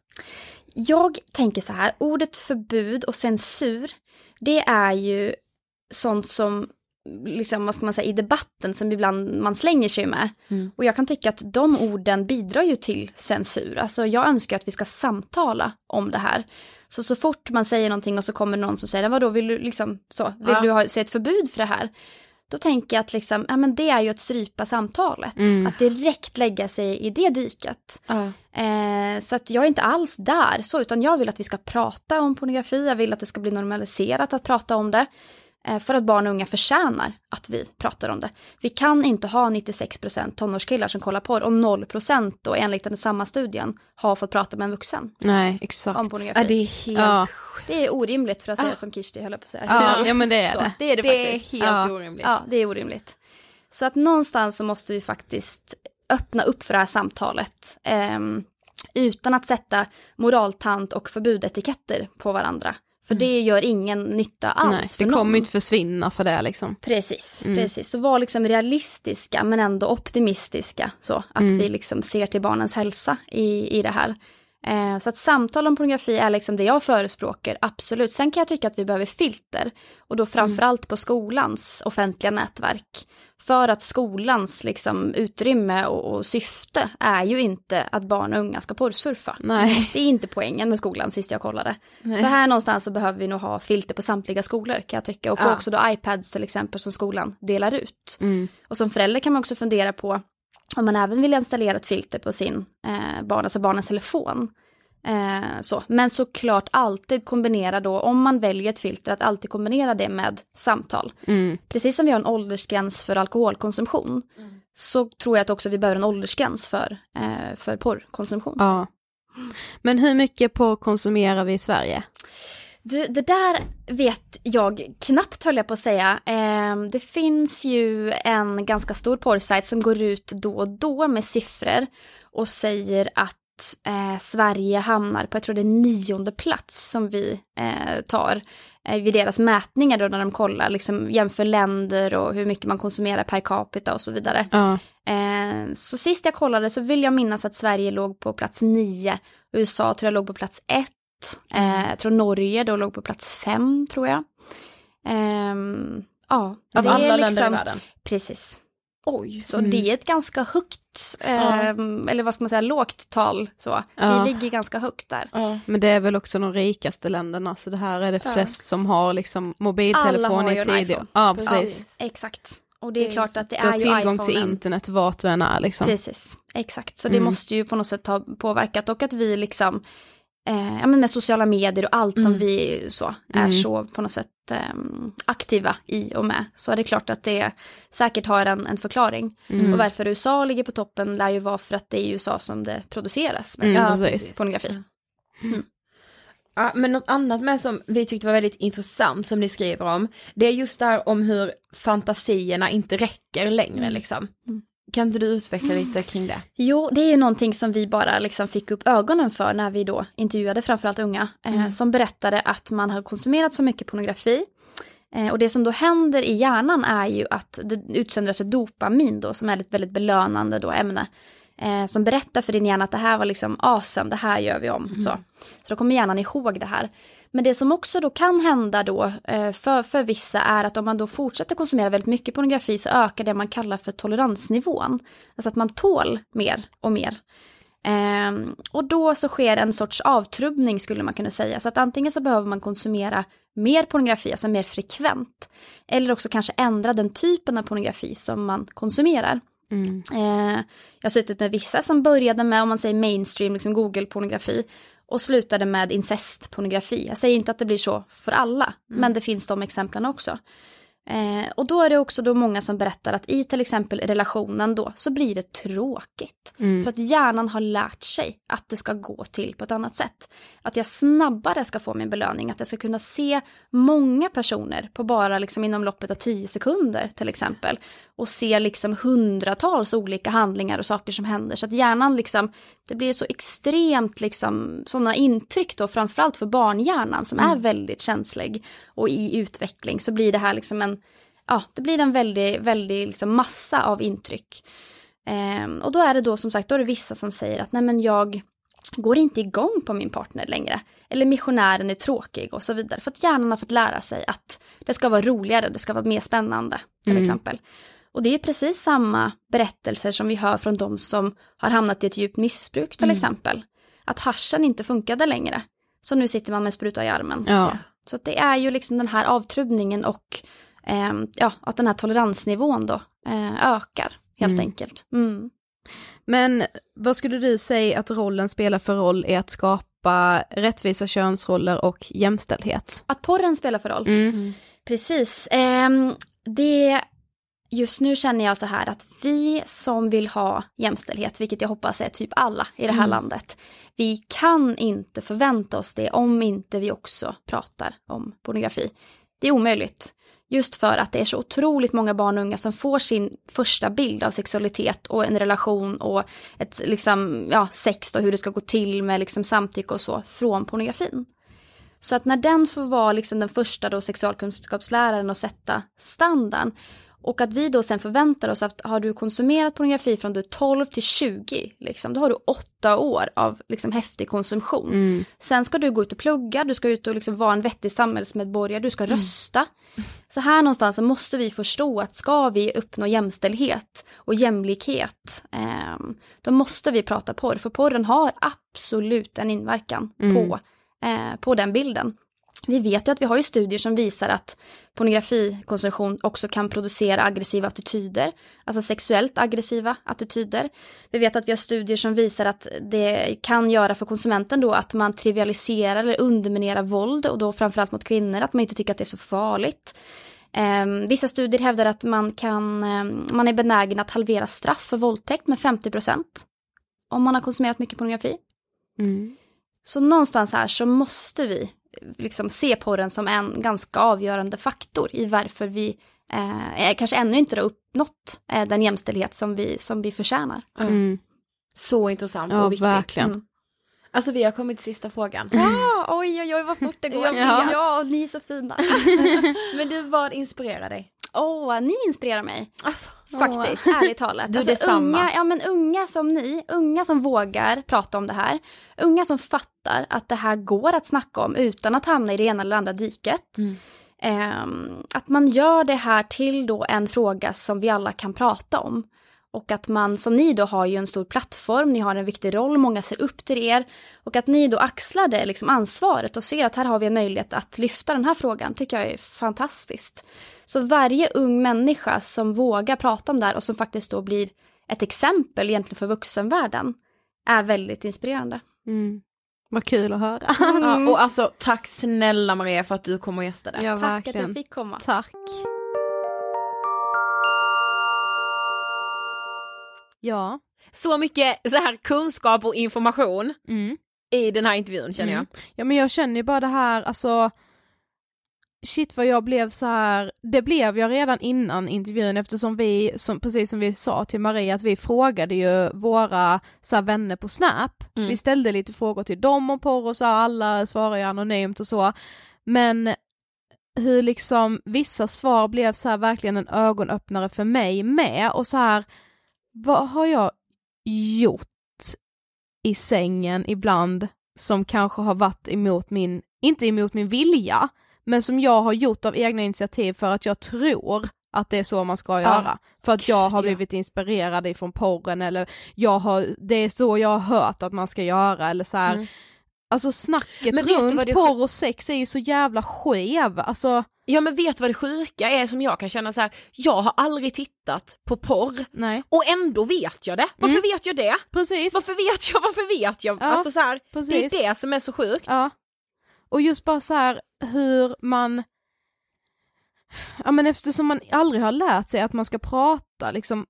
Speaker 3: Jag tänker så här, ordet förbud och censur, det är ju sånt som, liksom, vad ska man säga, i debatten som ibland man slänger sig med.
Speaker 1: Mm.
Speaker 3: Och jag kan tycka att de orden bidrar ju till censur. Alltså jag önskar att vi ska samtala om det här. Så så fort man säger någonting och så kommer någon som säger, vadå, vill du liksom, så, vill
Speaker 1: Ja.
Speaker 3: du ha, se ett förbud för det här? Då tänker jag att liksom, ja men det är ju att strypa samtalet.
Speaker 2: Mm.
Speaker 3: Att direkt lägga sig i det diket.
Speaker 1: Ja.
Speaker 3: Eh, så att jag är inte alls där så, utan jag vill att vi ska prata om pornografi, jag vill att det ska bli normaliserat att prata om det. Eh, för att barn och unga förtjänar att vi pratar om det. Vi kan inte ha 96% tonårskillar som kollar porr och 0% då enligt den samma studien har fått prata med en vuxen
Speaker 2: Nej, exakt.
Speaker 3: om pornografi.
Speaker 1: Ja, det är helt
Speaker 2: Ja.
Speaker 3: Det är orimligt för att säga
Speaker 1: Ah.
Speaker 3: som Kirsti höll på att säga.
Speaker 2: Ja, ja men det är
Speaker 3: Så,
Speaker 2: det.
Speaker 3: det är det,
Speaker 1: Det är
Speaker 3: faktiskt.
Speaker 1: helt
Speaker 2: Ja.
Speaker 1: orimligt.
Speaker 3: Ja, det är orimligt. Så att någonstans så måste vi faktiskt öppna upp för det här samtalet. ehm, utan att sätta moraltant och förbudetiketter på varandra. För det gör ingen nytta alls
Speaker 2: Nej,
Speaker 3: för
Speaker 2: det
Speaker 3: någon.
Speaker 2: kommer inte försvinna för det liksom.
Speaker 3: Precis,
Speaker 2: Mm.
Speaker 3: precis. Så var liksom realistiska men ändå optimistiska. Så att
Speaker 2: Mm.
Speaker 3: vi liksom ser till barnens hälsa i, i det här. Eh, så att samtal om pornografi är liksom det jag förespråkar, absolut. Sen kan jag tycka att vi behöver filter. Och då framförallt på skolans offentliga nätverk. För att skolans liksom, utrymme och, och syfte är ju inte att barn och unga ska porrsurfa.
Speaker 2: Nej.
Speaker 3: Det är inte poängen med skolan sist jag kollade. Så här någonstans så behöver vi nog ha filter på samtliga skolor kan jag tycka. Och
Speaker 1: Ja.
Speaker 3: också då iPads till exempel som skolan delar ut.
Speaker 2: Mm.
Speaker 3: Och som förälder kan man också fundera på om man även vill installera ett filter på sin eh, barn, alltså barnens telefon. Eh, så. Men såklart alltid kombinera då, om man väljer ett filter, att alltid kombinera det med samtal.
Speaker 2: Mm.
Speaker 3: Precis som vi har en åldersgräns för alkoholkonsumtion, så tror jag att också vi behöver en åldersgräns för, eh, för porrkonsumtion.
Speaker 2: Ja. Men hur mycket på konsumerar vi i Sverige?
Speaker 3: Du, det där vet jag knappt höll jag på att säga. Eh, det finns ju en ganska stor porrsajt som går ut då och då med siffror och säger att eh, Sverige hamnar på, jag tror det är nionde plats som vi eh, tar eh, vid deras mätningar då när de kollar, liksom jämför länder och hur mycket man konsumerar per capita och så vidare.
Speaker 2: Ja.
Speaker 3: Eh, så sist jag kollade så vill jag minnas att Sverige låg på plats nio, USA tror jag låg på plats ett, eh, jag tror Norge då låg på plats fem tror jag. Ehm, ja,
Speaker 1: Av
Speaker 3: det är
Speaker 1: alla länder i
Speaker 3: liksom-
Speaker 1: världen?
Speaker 3: Precis.
Speaker 1: Oj.
Speaker 3: Så
Speaker 2: Mm.
Speaker 3: det är ett ganska högt,
Speaker 1: Ja.
Speaker 3: ehm, eller vad ska man säga, lågt tal. Så.
Speaker 2: Ja.
Speaker 3: Vi ligger ganska högt där.
Speaker 2: Men det är väl också de rikaste länderna, så det här är det
Speaker 3: Ja.
Speaker 2: flest som har liksom
Speaker 3: Alla
Speaker 2: mobiltelefon
Speaker 3: har ju
Speaker 2: i
Speaker 3: en iPhone.
Speaker 2: Ja, precis.
Speaker 3: Exakt. Och det är,
Speaker 1: Det är
Speaker 3: klart att det
Speaker 2: Du har
Speaker 3: är ju
Speaker 2: tillgång till internet vart du än är liksom.
Speaker 3: Precis, exakt. Så det
Speaker 2: Mm.
Speaker 3: måste ju på något sätt ha påverkat och att vi liksom, eh, ja men med sociala medier och allt som
Speaker 2: Mm.
Speaker 3: vi så är
Speaker 2: Mm.
Speaker 3: så på något sätt ehm, aktiva i och med. Så är det klart att det säkert har en, en förklaring.
Speaker 2: Mm.
Speaker 3: Och varför USA ligger på toppen lär ju vara för att det är i USA som det produceras mest
Speaker 2: Mm,
Speaker 3: pornografi.
Speaker 1: Ja, men något annat med som vi tyckte var väldigt intressant som ni skriver om, det är just det här om hur fantasierna inte räcker längre liksom. Kan inte du utveckla lite kring det?
Speaker 3: Jo, det är ju någonting som vi bara liksom fick upp ögonen för när vi då intervjuade framförallt unga, eh, som berättade att man har konsumerat så mycket pornografi. Eh, och det som då händer i hjärnan är ju att det utsöndras dopamin då, som är ett väldigt belönande då ämne. Eh, som berättar för din hjärna att det här var liksom awesome, det här gör vi om. Så. så då kommer hjärnan ihåg det här. Men det som också då kan hända då eh, för, för vissa är att om man då fortsätter konsumera väldigt mycket pornografi så ökar det man kallar för toleransnivån. Alltså att man tål mer och mer. Ehm, och då så sker en sorts avtrubbning skulle man kunna säga. Så att antingen så behöver man konsumera mer pornografi, alltså mer frekvent. Eller också kanske ändra den typen av pornografi som man konsumerar.
Speaker 2: Mm.
Speaker 3: Eh, jag har suttit med vissa som började med, om man säger mainstream, liksom Google-pornografi. Och slutade med incestpornografi. Jag säger inte att det blir så för alla, men det finns de exemplen också. Eh, och då är det också då många som berättar att i till exempel relationen då så blir det tråkigt.
Speaker 2: Mm.
Speaker 3: För att hjärnan har lärt sig att det ska gå till på ett annat sätt. Att jag snabbare ska få min belöning, att jag ska kunna se många personer på bara liksom inom loppet av tio sekunder till exempel. Och se liksom hundratals olika handlingar och saker som händer. Så att hjärnan liksom, det blir så extremt liksom sådana intryck då, framförallt för barnhjärnan som är väldigt känslig och i utveckling så blir det här liksom en, ja, det blir en väldig, väldig liksom massa av intryck. Ehm, och då är det då som sagt, då är det vissa som säger att nej men jag går inte igång på min partner längre. Eller missionären är tråkig och så vidare. För att hjärnan har fått lära sig att det ska vara roligare, det ska vara mer spännande till
Speaker 2: Mm.
Speaker 3: exempel. Och det är precis samma berättelser som vi hör från de som har hamnat i ett djupt missbruk till
Speaker 2: Mm.
Speaker 3: exempel. Att haschen inte funkade längre. Så nu sitter man med spruta i armen.
Speaker 2: Ja.
Speaker 3: Så, så det är ju liksom den här avtrubbningen och ehm, ja, att den här toleransnivån då eh, ökar helt
Speaker 2: Mm.
Speaker 3: enkelt. Mm.
Speaker 2: Men vad skulle du säga att rollen spelar för roll i att skapa rättvisa könsroller och jämställdhet?
Speaker 3: Att porren spelar för roll?
Speaker 2: Mm.
Speaker 3: Precis. Ehm, det, just nu känner jag så här att vi som vill ha jämställdhet, vilket jag hoppas är typ alla i det här
Speaker 2: Mm.
Speaker 3: landet, vi kan inte förvänta oss det om inte vi också pratar om pornografi. Det är omöjligt. Just för att det är så otroligt många barn och unga som får sin första bild av sexualitet och en relation och ett liksom, ja, sex och hur det ska gå till med liksom samtycke och så från pornografin. Så att när den får vara liksom den första då sexualkunskapsläraren och sätta standarden och att vi då sen förväntar oss att har du konsumerat pornografi från du är 12 till 20, liksom, då har du åtta år av liksom häftig konsumtion.
Speaker 2: Mm.
Speaker 3: Sen ska du gå ut och plugga, du ska ut och liksom vara en vettig samhällsmedborgare, du ska rösta. Så här någonstans så måste vi förstå att ska vi uppnå jämställdhet och jämlikhet, eh, då måste vi prata porr, för porren har absolut en inverkan
Speaker 2: Mm.
Speaker 3: på, eh, på den bilden. Vi vet ju att vi har ju studier som visar att pornografikonsumtion också kan producera aggressiva attityder, alltså sexuellt aggressiva attityder. Vi vet att vi har studier som visar att det kan göra för konsumenten då att man trivialiserar eller underminerar våld och då framförallt mot kvinnor, att man inte tycker att det är så farligt. Eh, vissa studier hävdar att man, kan, eh, man är benägen att halvera straff för våldtäkt med 50 procent om man har konsumerat mycket pornografi.
Speaker 2: Mm.
Speaker 3: Så någonstans här så måste vi liksom se porren som en ganska avgörande faktor i varför vi eh, kanske ännu inte har uppnått eh, den jämställdhet som vi, som vi förtjänar.
Speaker 2: Mm.
Speaker 1: Så intressant
Speaker 2: Ja,
Speaker 1: och viktigt.
Speaker 2: verkligen.
Speaker 3: Mm.
Speaker 1: Alltså vi har kommit till sista frågan.
Speaker 3: Ja, oj oj oj vad fort det går.
Speaker 1: Vet.
Speaker 3: ja, och ni är så fina.
Speaker 1: Men du, vad inspirerar dig?
Speaker 3: Åh, ni inspirerar mig.
Speaker 1: Alltså,
Speaker 3: Faktiskt, ärligt talat.
Speaker 1: Du,
Speaker 3: Alltså,
Speaker 1: detsamma.
Speaker 3: unga, ja, men unga som ni, unga som vågar prata om det här. Unga som fattar att det här går att snacka om utan att hamna i det ena eller andra diket.
Speaker 1: Mm.
Speaker 3: Ehm, att man gör det här till då en fråga som vi alla kan prata om. Och att man, som ni då har ju en stor plattform, ni har en viktig roll, många ser upp till er. Och att ni då axlar det liksom ansvaret och ser att här har vi en möjlighet att lyfta den här frågan, tycker jag är fantastiskt. Så varje ung människa som vågar prata om det här och som faktiskt då blir ett exempel egentligen för vuxenvärlden är väldigt inspirerande.
Speaker 2: Mm. Vad kul att höra.
Speaker 1: Ja, och alltså tack snälla Maria för att du kom och gästade.
Speaker 2: Ja,
Speaker 3: Tack att
Speaker 2: verkligen.
Speaker 3: jag fick komma.
Speaker 2: Tack. Ja.
Speaker 1: Så mycket så här kunskap och information
Speaker 2: Mm.
Speaker 1: i den här intervjun känner jag.
Speaker 2: Ja men jag känner ju bara det här, alltså Shit vad jag blev så här, det blev jag redan innan intervjun eftersom vi, som, precis som vi sa till Maria, att vi frågade ju våra så här, vänner på Snap.
Speaker 1: Mm.
Speaker 2: Vi ställde lite frågor till dem och porr och så, alla svarar ju anonymt och så. Men hur liksom vissa svar blev så här verkligen en ögonöppnare för mig med och så här, vad har jag gjort i sängen ibland som kanske har varit emot min, inte emot min vilja, men som jag har gjort av egna initiativ för att jag tror att det är så man ska göra. För att jag har
Speaker 1: Gud, ja.
Speaker 2: blivit inspirerad ifrån porren eller jag har, det är så jag har hört att man ska göra eller så här.
Speaker 1: Mm.
Speaker 2: Alltså snacket
Speaker 1: Men
Speaker 2: runt
Speaker 1: det-
Speaker 2: porr och sex är ju så jävla skev, alltså
Speaker 1: Ja men vet du vad det sjuka är som jag kan känna så här. jag har aldrig tittat på porr
Speaker 2: nej.
Speaker 1: och ändå vet jag det. Varför vet jag det?
Speaker 2: Precis.
Speaker 1: Varför vet jag, varför vet jag?
Speaker 2: Ja,
Speaker 1: alltså så här,
Speaker 2: precis.
Speaker 1: det är det som är så sjukt.
Speaker 2: Ja. Och just bara så här hur man Ja men eftersom man aldrig har lärt sig att man ska prata liksom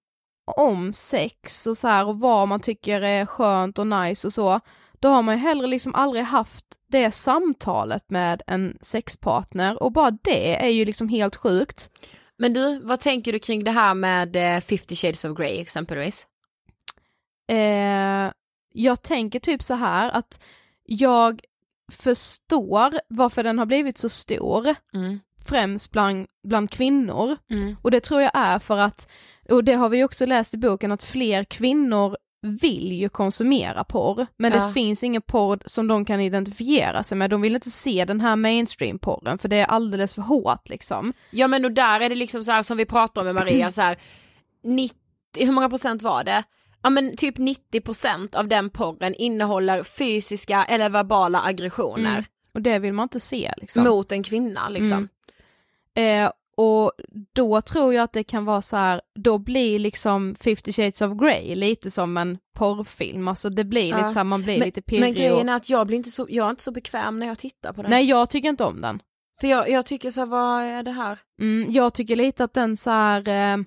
Speaker 2: om sex och så här och vad man tycker är skönt och nice och så, då har man ju heller liksom aldrig haft det samtalet med en sexpartner och bara det är ju liksom helt sjukt.
Speaker 1: Men du, vad tänker du kring det här med eh, 50 shades of Grey exempelvis?
Speaker 2: Eh, jag tänker typ så här att jag förstår varför den har blivit så stor,
Speaker 1: Mm.
Speaker 2: främst bland, bland kvinnor.
Speaker 1: Mm.
Speaker 2: Och det tror jag är för att, och det har vi också läst i boken, att fler kvinnor vill ju konsumera porr, men
Speaker 1: Ja.
Speaker 2: det finns ingen porr som de kan identifiera sig med, de vill inte se den här mainstream-porren för det är alldeles för hårt liksom.
Speaker 1: Ja men och där är det liksom så här som vi pratar om med Maria så här 90, hur många procent var det? Ja men typ 90 procent av den porren innehåller fysiska eller verbala aggressioner
Speaker 2: Mm. Och det vill man inte se liksom.
Speaker 1: mot en kvinna liksom.
Speaker 2: Mm. Eh, och då tror jag att det kan vara så här, då blir liksom 50 shades of Grey lite som en porrfilm, alltså det blir
Speaker 1: Ja.
Speaker 2: lite så här, man blir
Speaker 1: Men,
Speaker 2: lite
Speaker 1: men
Speaker 2: pirrig
Speaker 1: grejen
Speaker 2: och...
Speaker 1: är att jag blir inte så, jag är inte så bekväm när jag tittar på den.
Speaker 2: Nej jag tycker inte om den.
Speaker 1: För jag, jag tycker så här, vad är det här?
Speaker 2: Mm, jag tycker lite att den så här eh,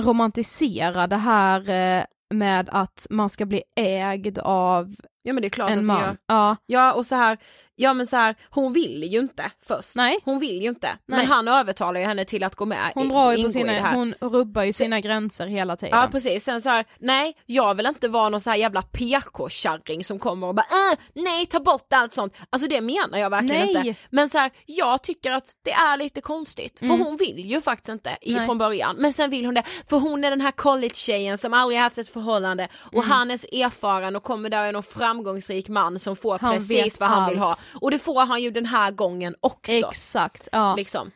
Speaker 2: romantiserar det här eh, med att man ska bli ägd av
Speaker 1: Ja men det är klart
Speaker 2: en
Speaker 1: att
Speaker 2: man.
Speaker 1: jag gör.
Speaker 2: Ja,
Speaker 1: Ja och så här, ja men så här, hon vill ju inte först.
Speaker 2: Nej.
Speaker 1: Hon vill ju inte.
Speaker 2: Nej.
Speaker 1: Men han övertalar ju henne till att gå med.
Speaker 2: hon drar ju på sina, hon rubbar ju sina gränser hela tiden.
Speaker 1: Ja precis, sen så här, nej jag vill inte vara någon så här jävla PK-kärring som kommer och bara äh, nej ta bort allt sånt. Alltså det menar jag verkligen
Speaker 2: Nej.
Speaker 1: inte. Men så här, jag tycker att det är lite konstigt för
Speaker 2: Mm.
Speaker 1: hon vill ju faktiskt inte i, från början men sen vill hon det för hon är den här college-tjejen som aldrig haft ett förhållande och
Speaker 2: Mm.
Speaker 1: han är så erfaren och kommer där är någon framgångsrik man som får
Speaker 2: Han
Speaker 1: precis vad han
Speaker 2: allt.
Speaker 1: vill ha och det får han ju den här gången också.
Speaker 2: Exakt, ja.
Speaker 1: Liksom.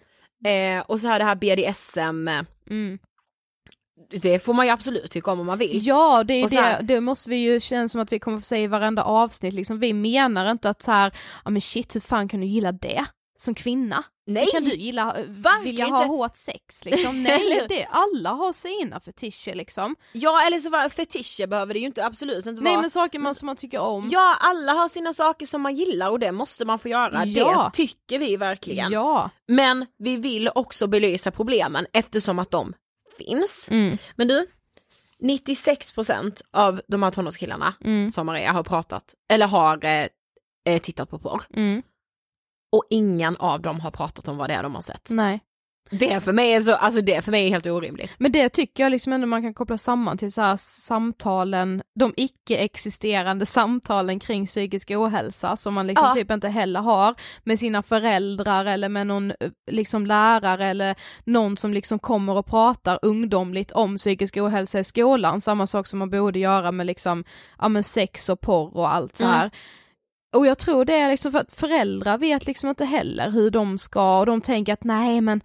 Speaker 1: Eh, och så här det här BDSM eh,
Speaker 2: Mm.
Speaker 1: det får man ju absolut tycka om om man vill.
Speaker 2: Ja, det, är det,
Speaker 1: här-
Speaker 2: det måste vi ju känna som att vi kommer få säga i varenda avsnitt, liksom, vi menar inte att så här, ja men shit hur fan kan du gilla det som kvinna?
Speaker 1: Nej!
Speaker 2: Kan du gilla, eh,
Speaker 1: Verkligen
Speaker 2: vilja ha
Speaker 1: inte.
Speaker 2: hårt sex liksom? Nej, det, alla har sina fetischer liksom.
Speaker 1: Ja eller så var fetischer behöver det ju inte absolut inte
Speaker 2: Nej
Speaker 1: vara.
Speaker 2: men saker man, som man tycker om.
Speaker 1: Ja alla har sina saker som man gillar och det måste man få göra,
Speaker 2: Ja.
Speaker 1: det tycker vi verkligen.
Speaker 2: Ja.
Speaker 1: Men vi vill också belysa problemen eftersom att de finns.
Speaker 2: Mm.
Speaker 1: Men du, 96% av de här tonårskillarna
Speaker 2: Mm.
Speaker 1: som Maria har pratat, eller har eh, eh, tittat på porr.
Speaker 2: Mm.
Speaker 1: Och ingen av dem har pratat om vad det är de har sett.
Speaker 2: Nej.
Speaker 1: Det för mig är så, alltså det för mig är helt orimligt.
Speaker 2: Men det tycker jag liksom ändå man kan koppla samman till så här samtalen, de icke-existerande samtalen kring psykisk ohälsa som man liksom
Speaker 1: Ja.
Speaker 2: typ inte heller har med sina föräldrar eller med någon eh, liksom lärare eller någon som liksom kommer och pratar ungdomligt om psykisk ohälsa i skolan, samma sak som man borde göra med liksom, ja men sex och porr och allt så
Speaker 1: Mm.
Speaker 2: Och jag tror det är liksom för att föräldrar vet liksom inte heller hur de ska och de tänker att nej men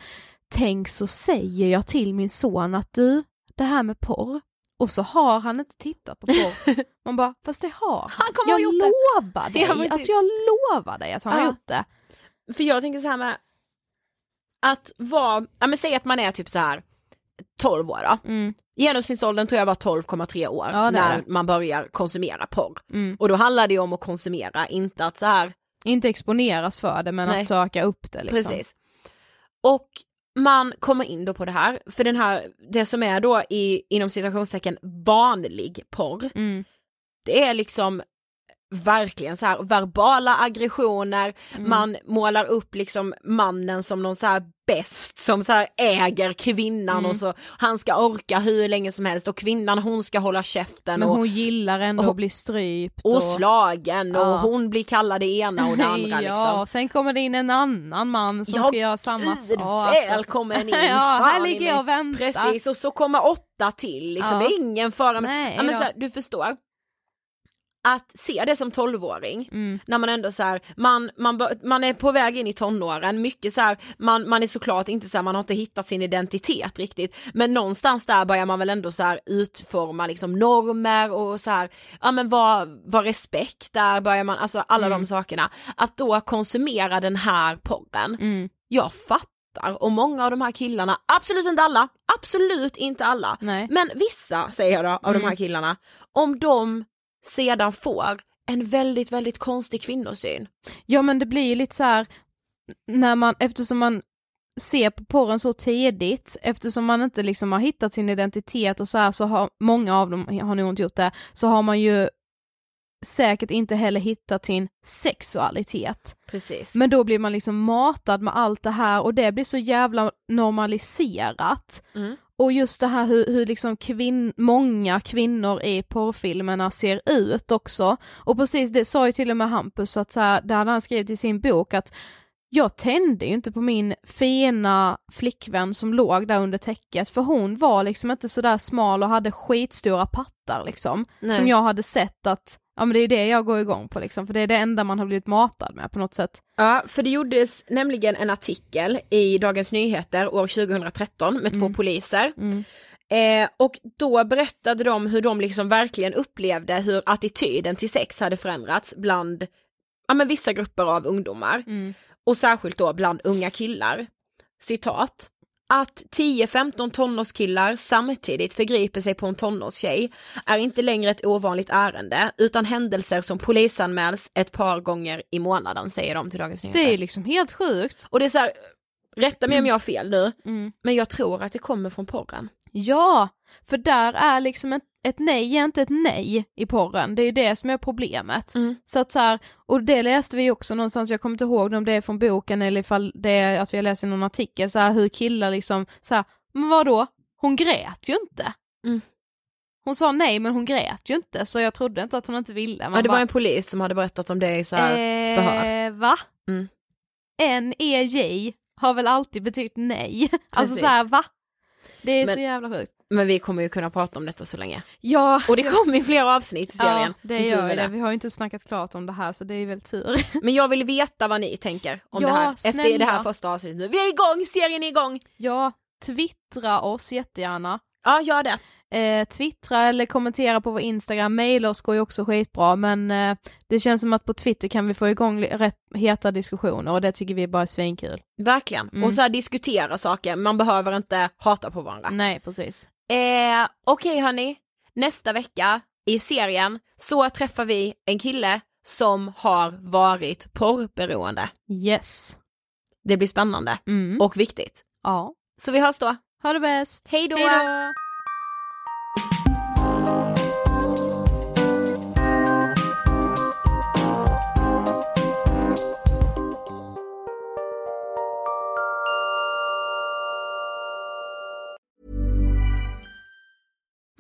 Speaker 2: tänk så säger jag till min son att du, det här med porr, och så har han inte tittat på porr. Man bara, fast det har han.
Speaker 1: Han kommer
Speaker 2: jag
Speaker 1: det.
Speaker 2: lovar dig,
Speaker 1: Ja, men
Speaker 2: alltså jag lovar dig att han har
Speaker 1: Ja.
Speaker 2: gjort det.
Speaker 1: För jag tänker så här med att vara, ja men säg att man är typ så här 12 år då.
Speaker 2: Mm.
Speaker 1: Genomsnittsåldern tror jag var 12,3 år
Speaker 2: Ja,
Speaker 1: när man börjar konsumera porr.
Speaker 2: Mm.
Speaker 1: Och då handlar det om att konsumera, inte att så här
Speaker 2: Inte exponeras för det men
Speaker 1: Nej.
Speaker 2: att söka upp det liksom.
Speaker 1: Precis. Och man kommer in då på det här, för den här, det som är då i, inom citationstecken vanlig porr,
Speaker 2: Mm.
Speaker 1: det är liksom verkligen så här verbala aggressioner,
Speaker 2: Mm.
Speaker 1: man målar upp liksom mannen som någon så här bäst som så äger kvinnan
Speaker 2: Mm.
Speaker 1: och så han ska orka hur länge som helst och kvinnan hon ska hålla käften
Speaker 2: Men
Speaker 1: och,
Speaker 2: hon gillar ändå
Speaker 1: och-
Speaker 2: att bli strypt.
Speaker 1: och slagen och
Speaker 2: Ja.
Speaker 1: hon blir kallad det ena och det andra
Speaker 2: ja,
Speaker 1: liksom.
Speaker 2: sen kommer det in en annan man som
Speaker 1: Ja,
Speaker 2: ska göra samma sak.
Speaker 1: välkommen in!
Speaker 2: ja, här ligger jag och väntar.
Speaker 1: Precis, och så kommer åtta till liksom,
Speaker 2: Ja.
Speaker 1: det är ingen fara. med-
Speaker 2: Nej
Speaker 1: ja, men så här, du förstår. Att se det som tolvåring,
Speaker 2: Mm.
Speaker 1: när man ändå så här, man, man, man är på väg in i tonåren, mycket så här, man, man är såklart inte så här, man har inte hittat sin identitet riktigt, men någonstans där börjar man väl ändå så här utforma liksom normer och så här, ja men vad, vad respekt där börjar man, alltså alla
Speaker 2: Mm.
Speaker 1: de sakerna. Att då konsumera den här podden,
Speaker 2: Mm.
Speaker 1: jag fattar och många av de här killarna, absolut inte alla, absolut inte alla,
Speaker 2: Nej.
Speaker 1: men vissa säger jag då av de
Speaker 2: Mm.
Speaker 1: här killarna, om de sedan får en väldigt, väldigt konstig kvinnosyn.
Speaker 2: Ja men det blir ju lite så här när man, eftersom man ser på porren så tidigt, eftersom man inte liksom har hittat sin identitet och så här så har många av dem, har nog inte gjort det, så har man ju säkert inte heller hittat sin sexualitet.
Speaker 1: Precis.
Speaker 2: Men då blir man liksom matad med allt det här och det blir så jävla normaliserat.
Speaker 1: Mm.
Speaker 2: Och just det här hur, hur liksom kvinn, många kvinnor i porrfilmerna ser ut också. Och precis det sa ju till och med Hampus att så här, där hade han skrivit i sin bok att jag tände ju inte på min fina flickvän som låg där under täcket för hon var liksom inte sådär smal och hade skitstora pattar liksom.
Speaker 1: Nej.
Speaker 2: Som jag hade sett att, ja men det är det jag går igång på liksom, för det är det enda man har blivit matad med på något sätt.
Speaker 1: Ja, för det gjordes nämligen en artikel i Dagens Nyheter år 2013 med två
Speaker 2: Mm.
Speaker 1: poliser.
Speaker 2: Mm.
Speaker 1: Eh, och då berättade de hur de liksom verkligen upplevde hur attityden till sex hade förändrats bland ja, men vissa grupper av ungdomar.
Speaker 2: Mm.
Speaker 1: Och särskilt då bland unga killar. Citat. Att 10-15 tonårskillar samtidigt förgriper sig på en tonårstjej är inte längre ett ovanligt ärende utan händelser som polisanmäls ett par gånger i månaden säger de till Dagens Nyheter.
Speaker 2: Det är liksom helt sjukt.
Speaker 1: Och det är så här, rätta mig om jag har fel nu,
Speaker 2: Mm.
Speaker 1: men jag tror att det kommer från porren.
Speaker 2: Ja, för där är liksom ett, ett nej är inte ett nej i porren, det är ju det som är problemet.
Speaker 1: Mm.
Speaker 2: Så att så här, och det läste vi också någonstans, jag kommer inte ihåg om det är från boken eller ifall det är att vi har läst i någon artikel, så här hur killar liksom, så här, men vadå, hon grät ju inte.
Speaker 1: Mm.
Speaker 2: Hon sa nej men hon grät ju inte så jag trodde inte att hon inte ville. Man
Speaker 1: Ja, det var
Speaker 2: bara,
Speaker 1: en polis som hade berättat om det i så här
Speaker 2: eh,
Speaker 1: förhör.
Speaker 2: Va?
Speaker 1: Mm.
Speaker 2: N-E-J har väl alltid betytt nej. Alltså
Speaker 1: Precis.
Speaker 2: så här, va? Det är
Speaker 1: Men-
Speaker 2: så jävla sjukt.
Speaker 1: Men vi kommer ju kunna prata om detta så länge.
Speaker 2: Ja,
Speaker 1: Och det kommer i flera avsnitt i serien.
Speaker 2: Ja, det gör det. Vi har ju inte snackat klart om det här så det är väl tur.
Speaker 1: Men jag vill veta vad ni tänker om
Speaker 2: Ja,
Speaker 1: det här efter
Speaker 2: snälla.
Speaker 1: det här första avsnittet. Vi är igång, serien är igång!
Speaker 2: Ja, twittra oss jättegärna.
Speaker 4: Ja, gör det.
Speaker 2: Eh, twittra eller kommentera på vår Instagram, mejla oss går ju också skitbra men eh, det känns som att på Twitter kan vi få igång rätt heta diskussioner och det tycker vi bara är svinkul.
Speaker 4: Verkligen.
Speaker 2: Mm.
Speaker 4: Och så här diskutera saker, man behöver inte hata på varandra.
Speaker 2: Nej precis.
Speaker 4: Eh, Okej hörni, nästa vecka i serien så träffar vi en kille som har varit porrberoende.
Speaker 2: Yes.
Speaker 4: Det blir spännande
Speaker 2: Mm.
Speaker 4: och viktigt.
Speaker 2: Ja.
Speaker 4: Så vi hörs då.
Speaker 2: Ha det bäst. Hej då!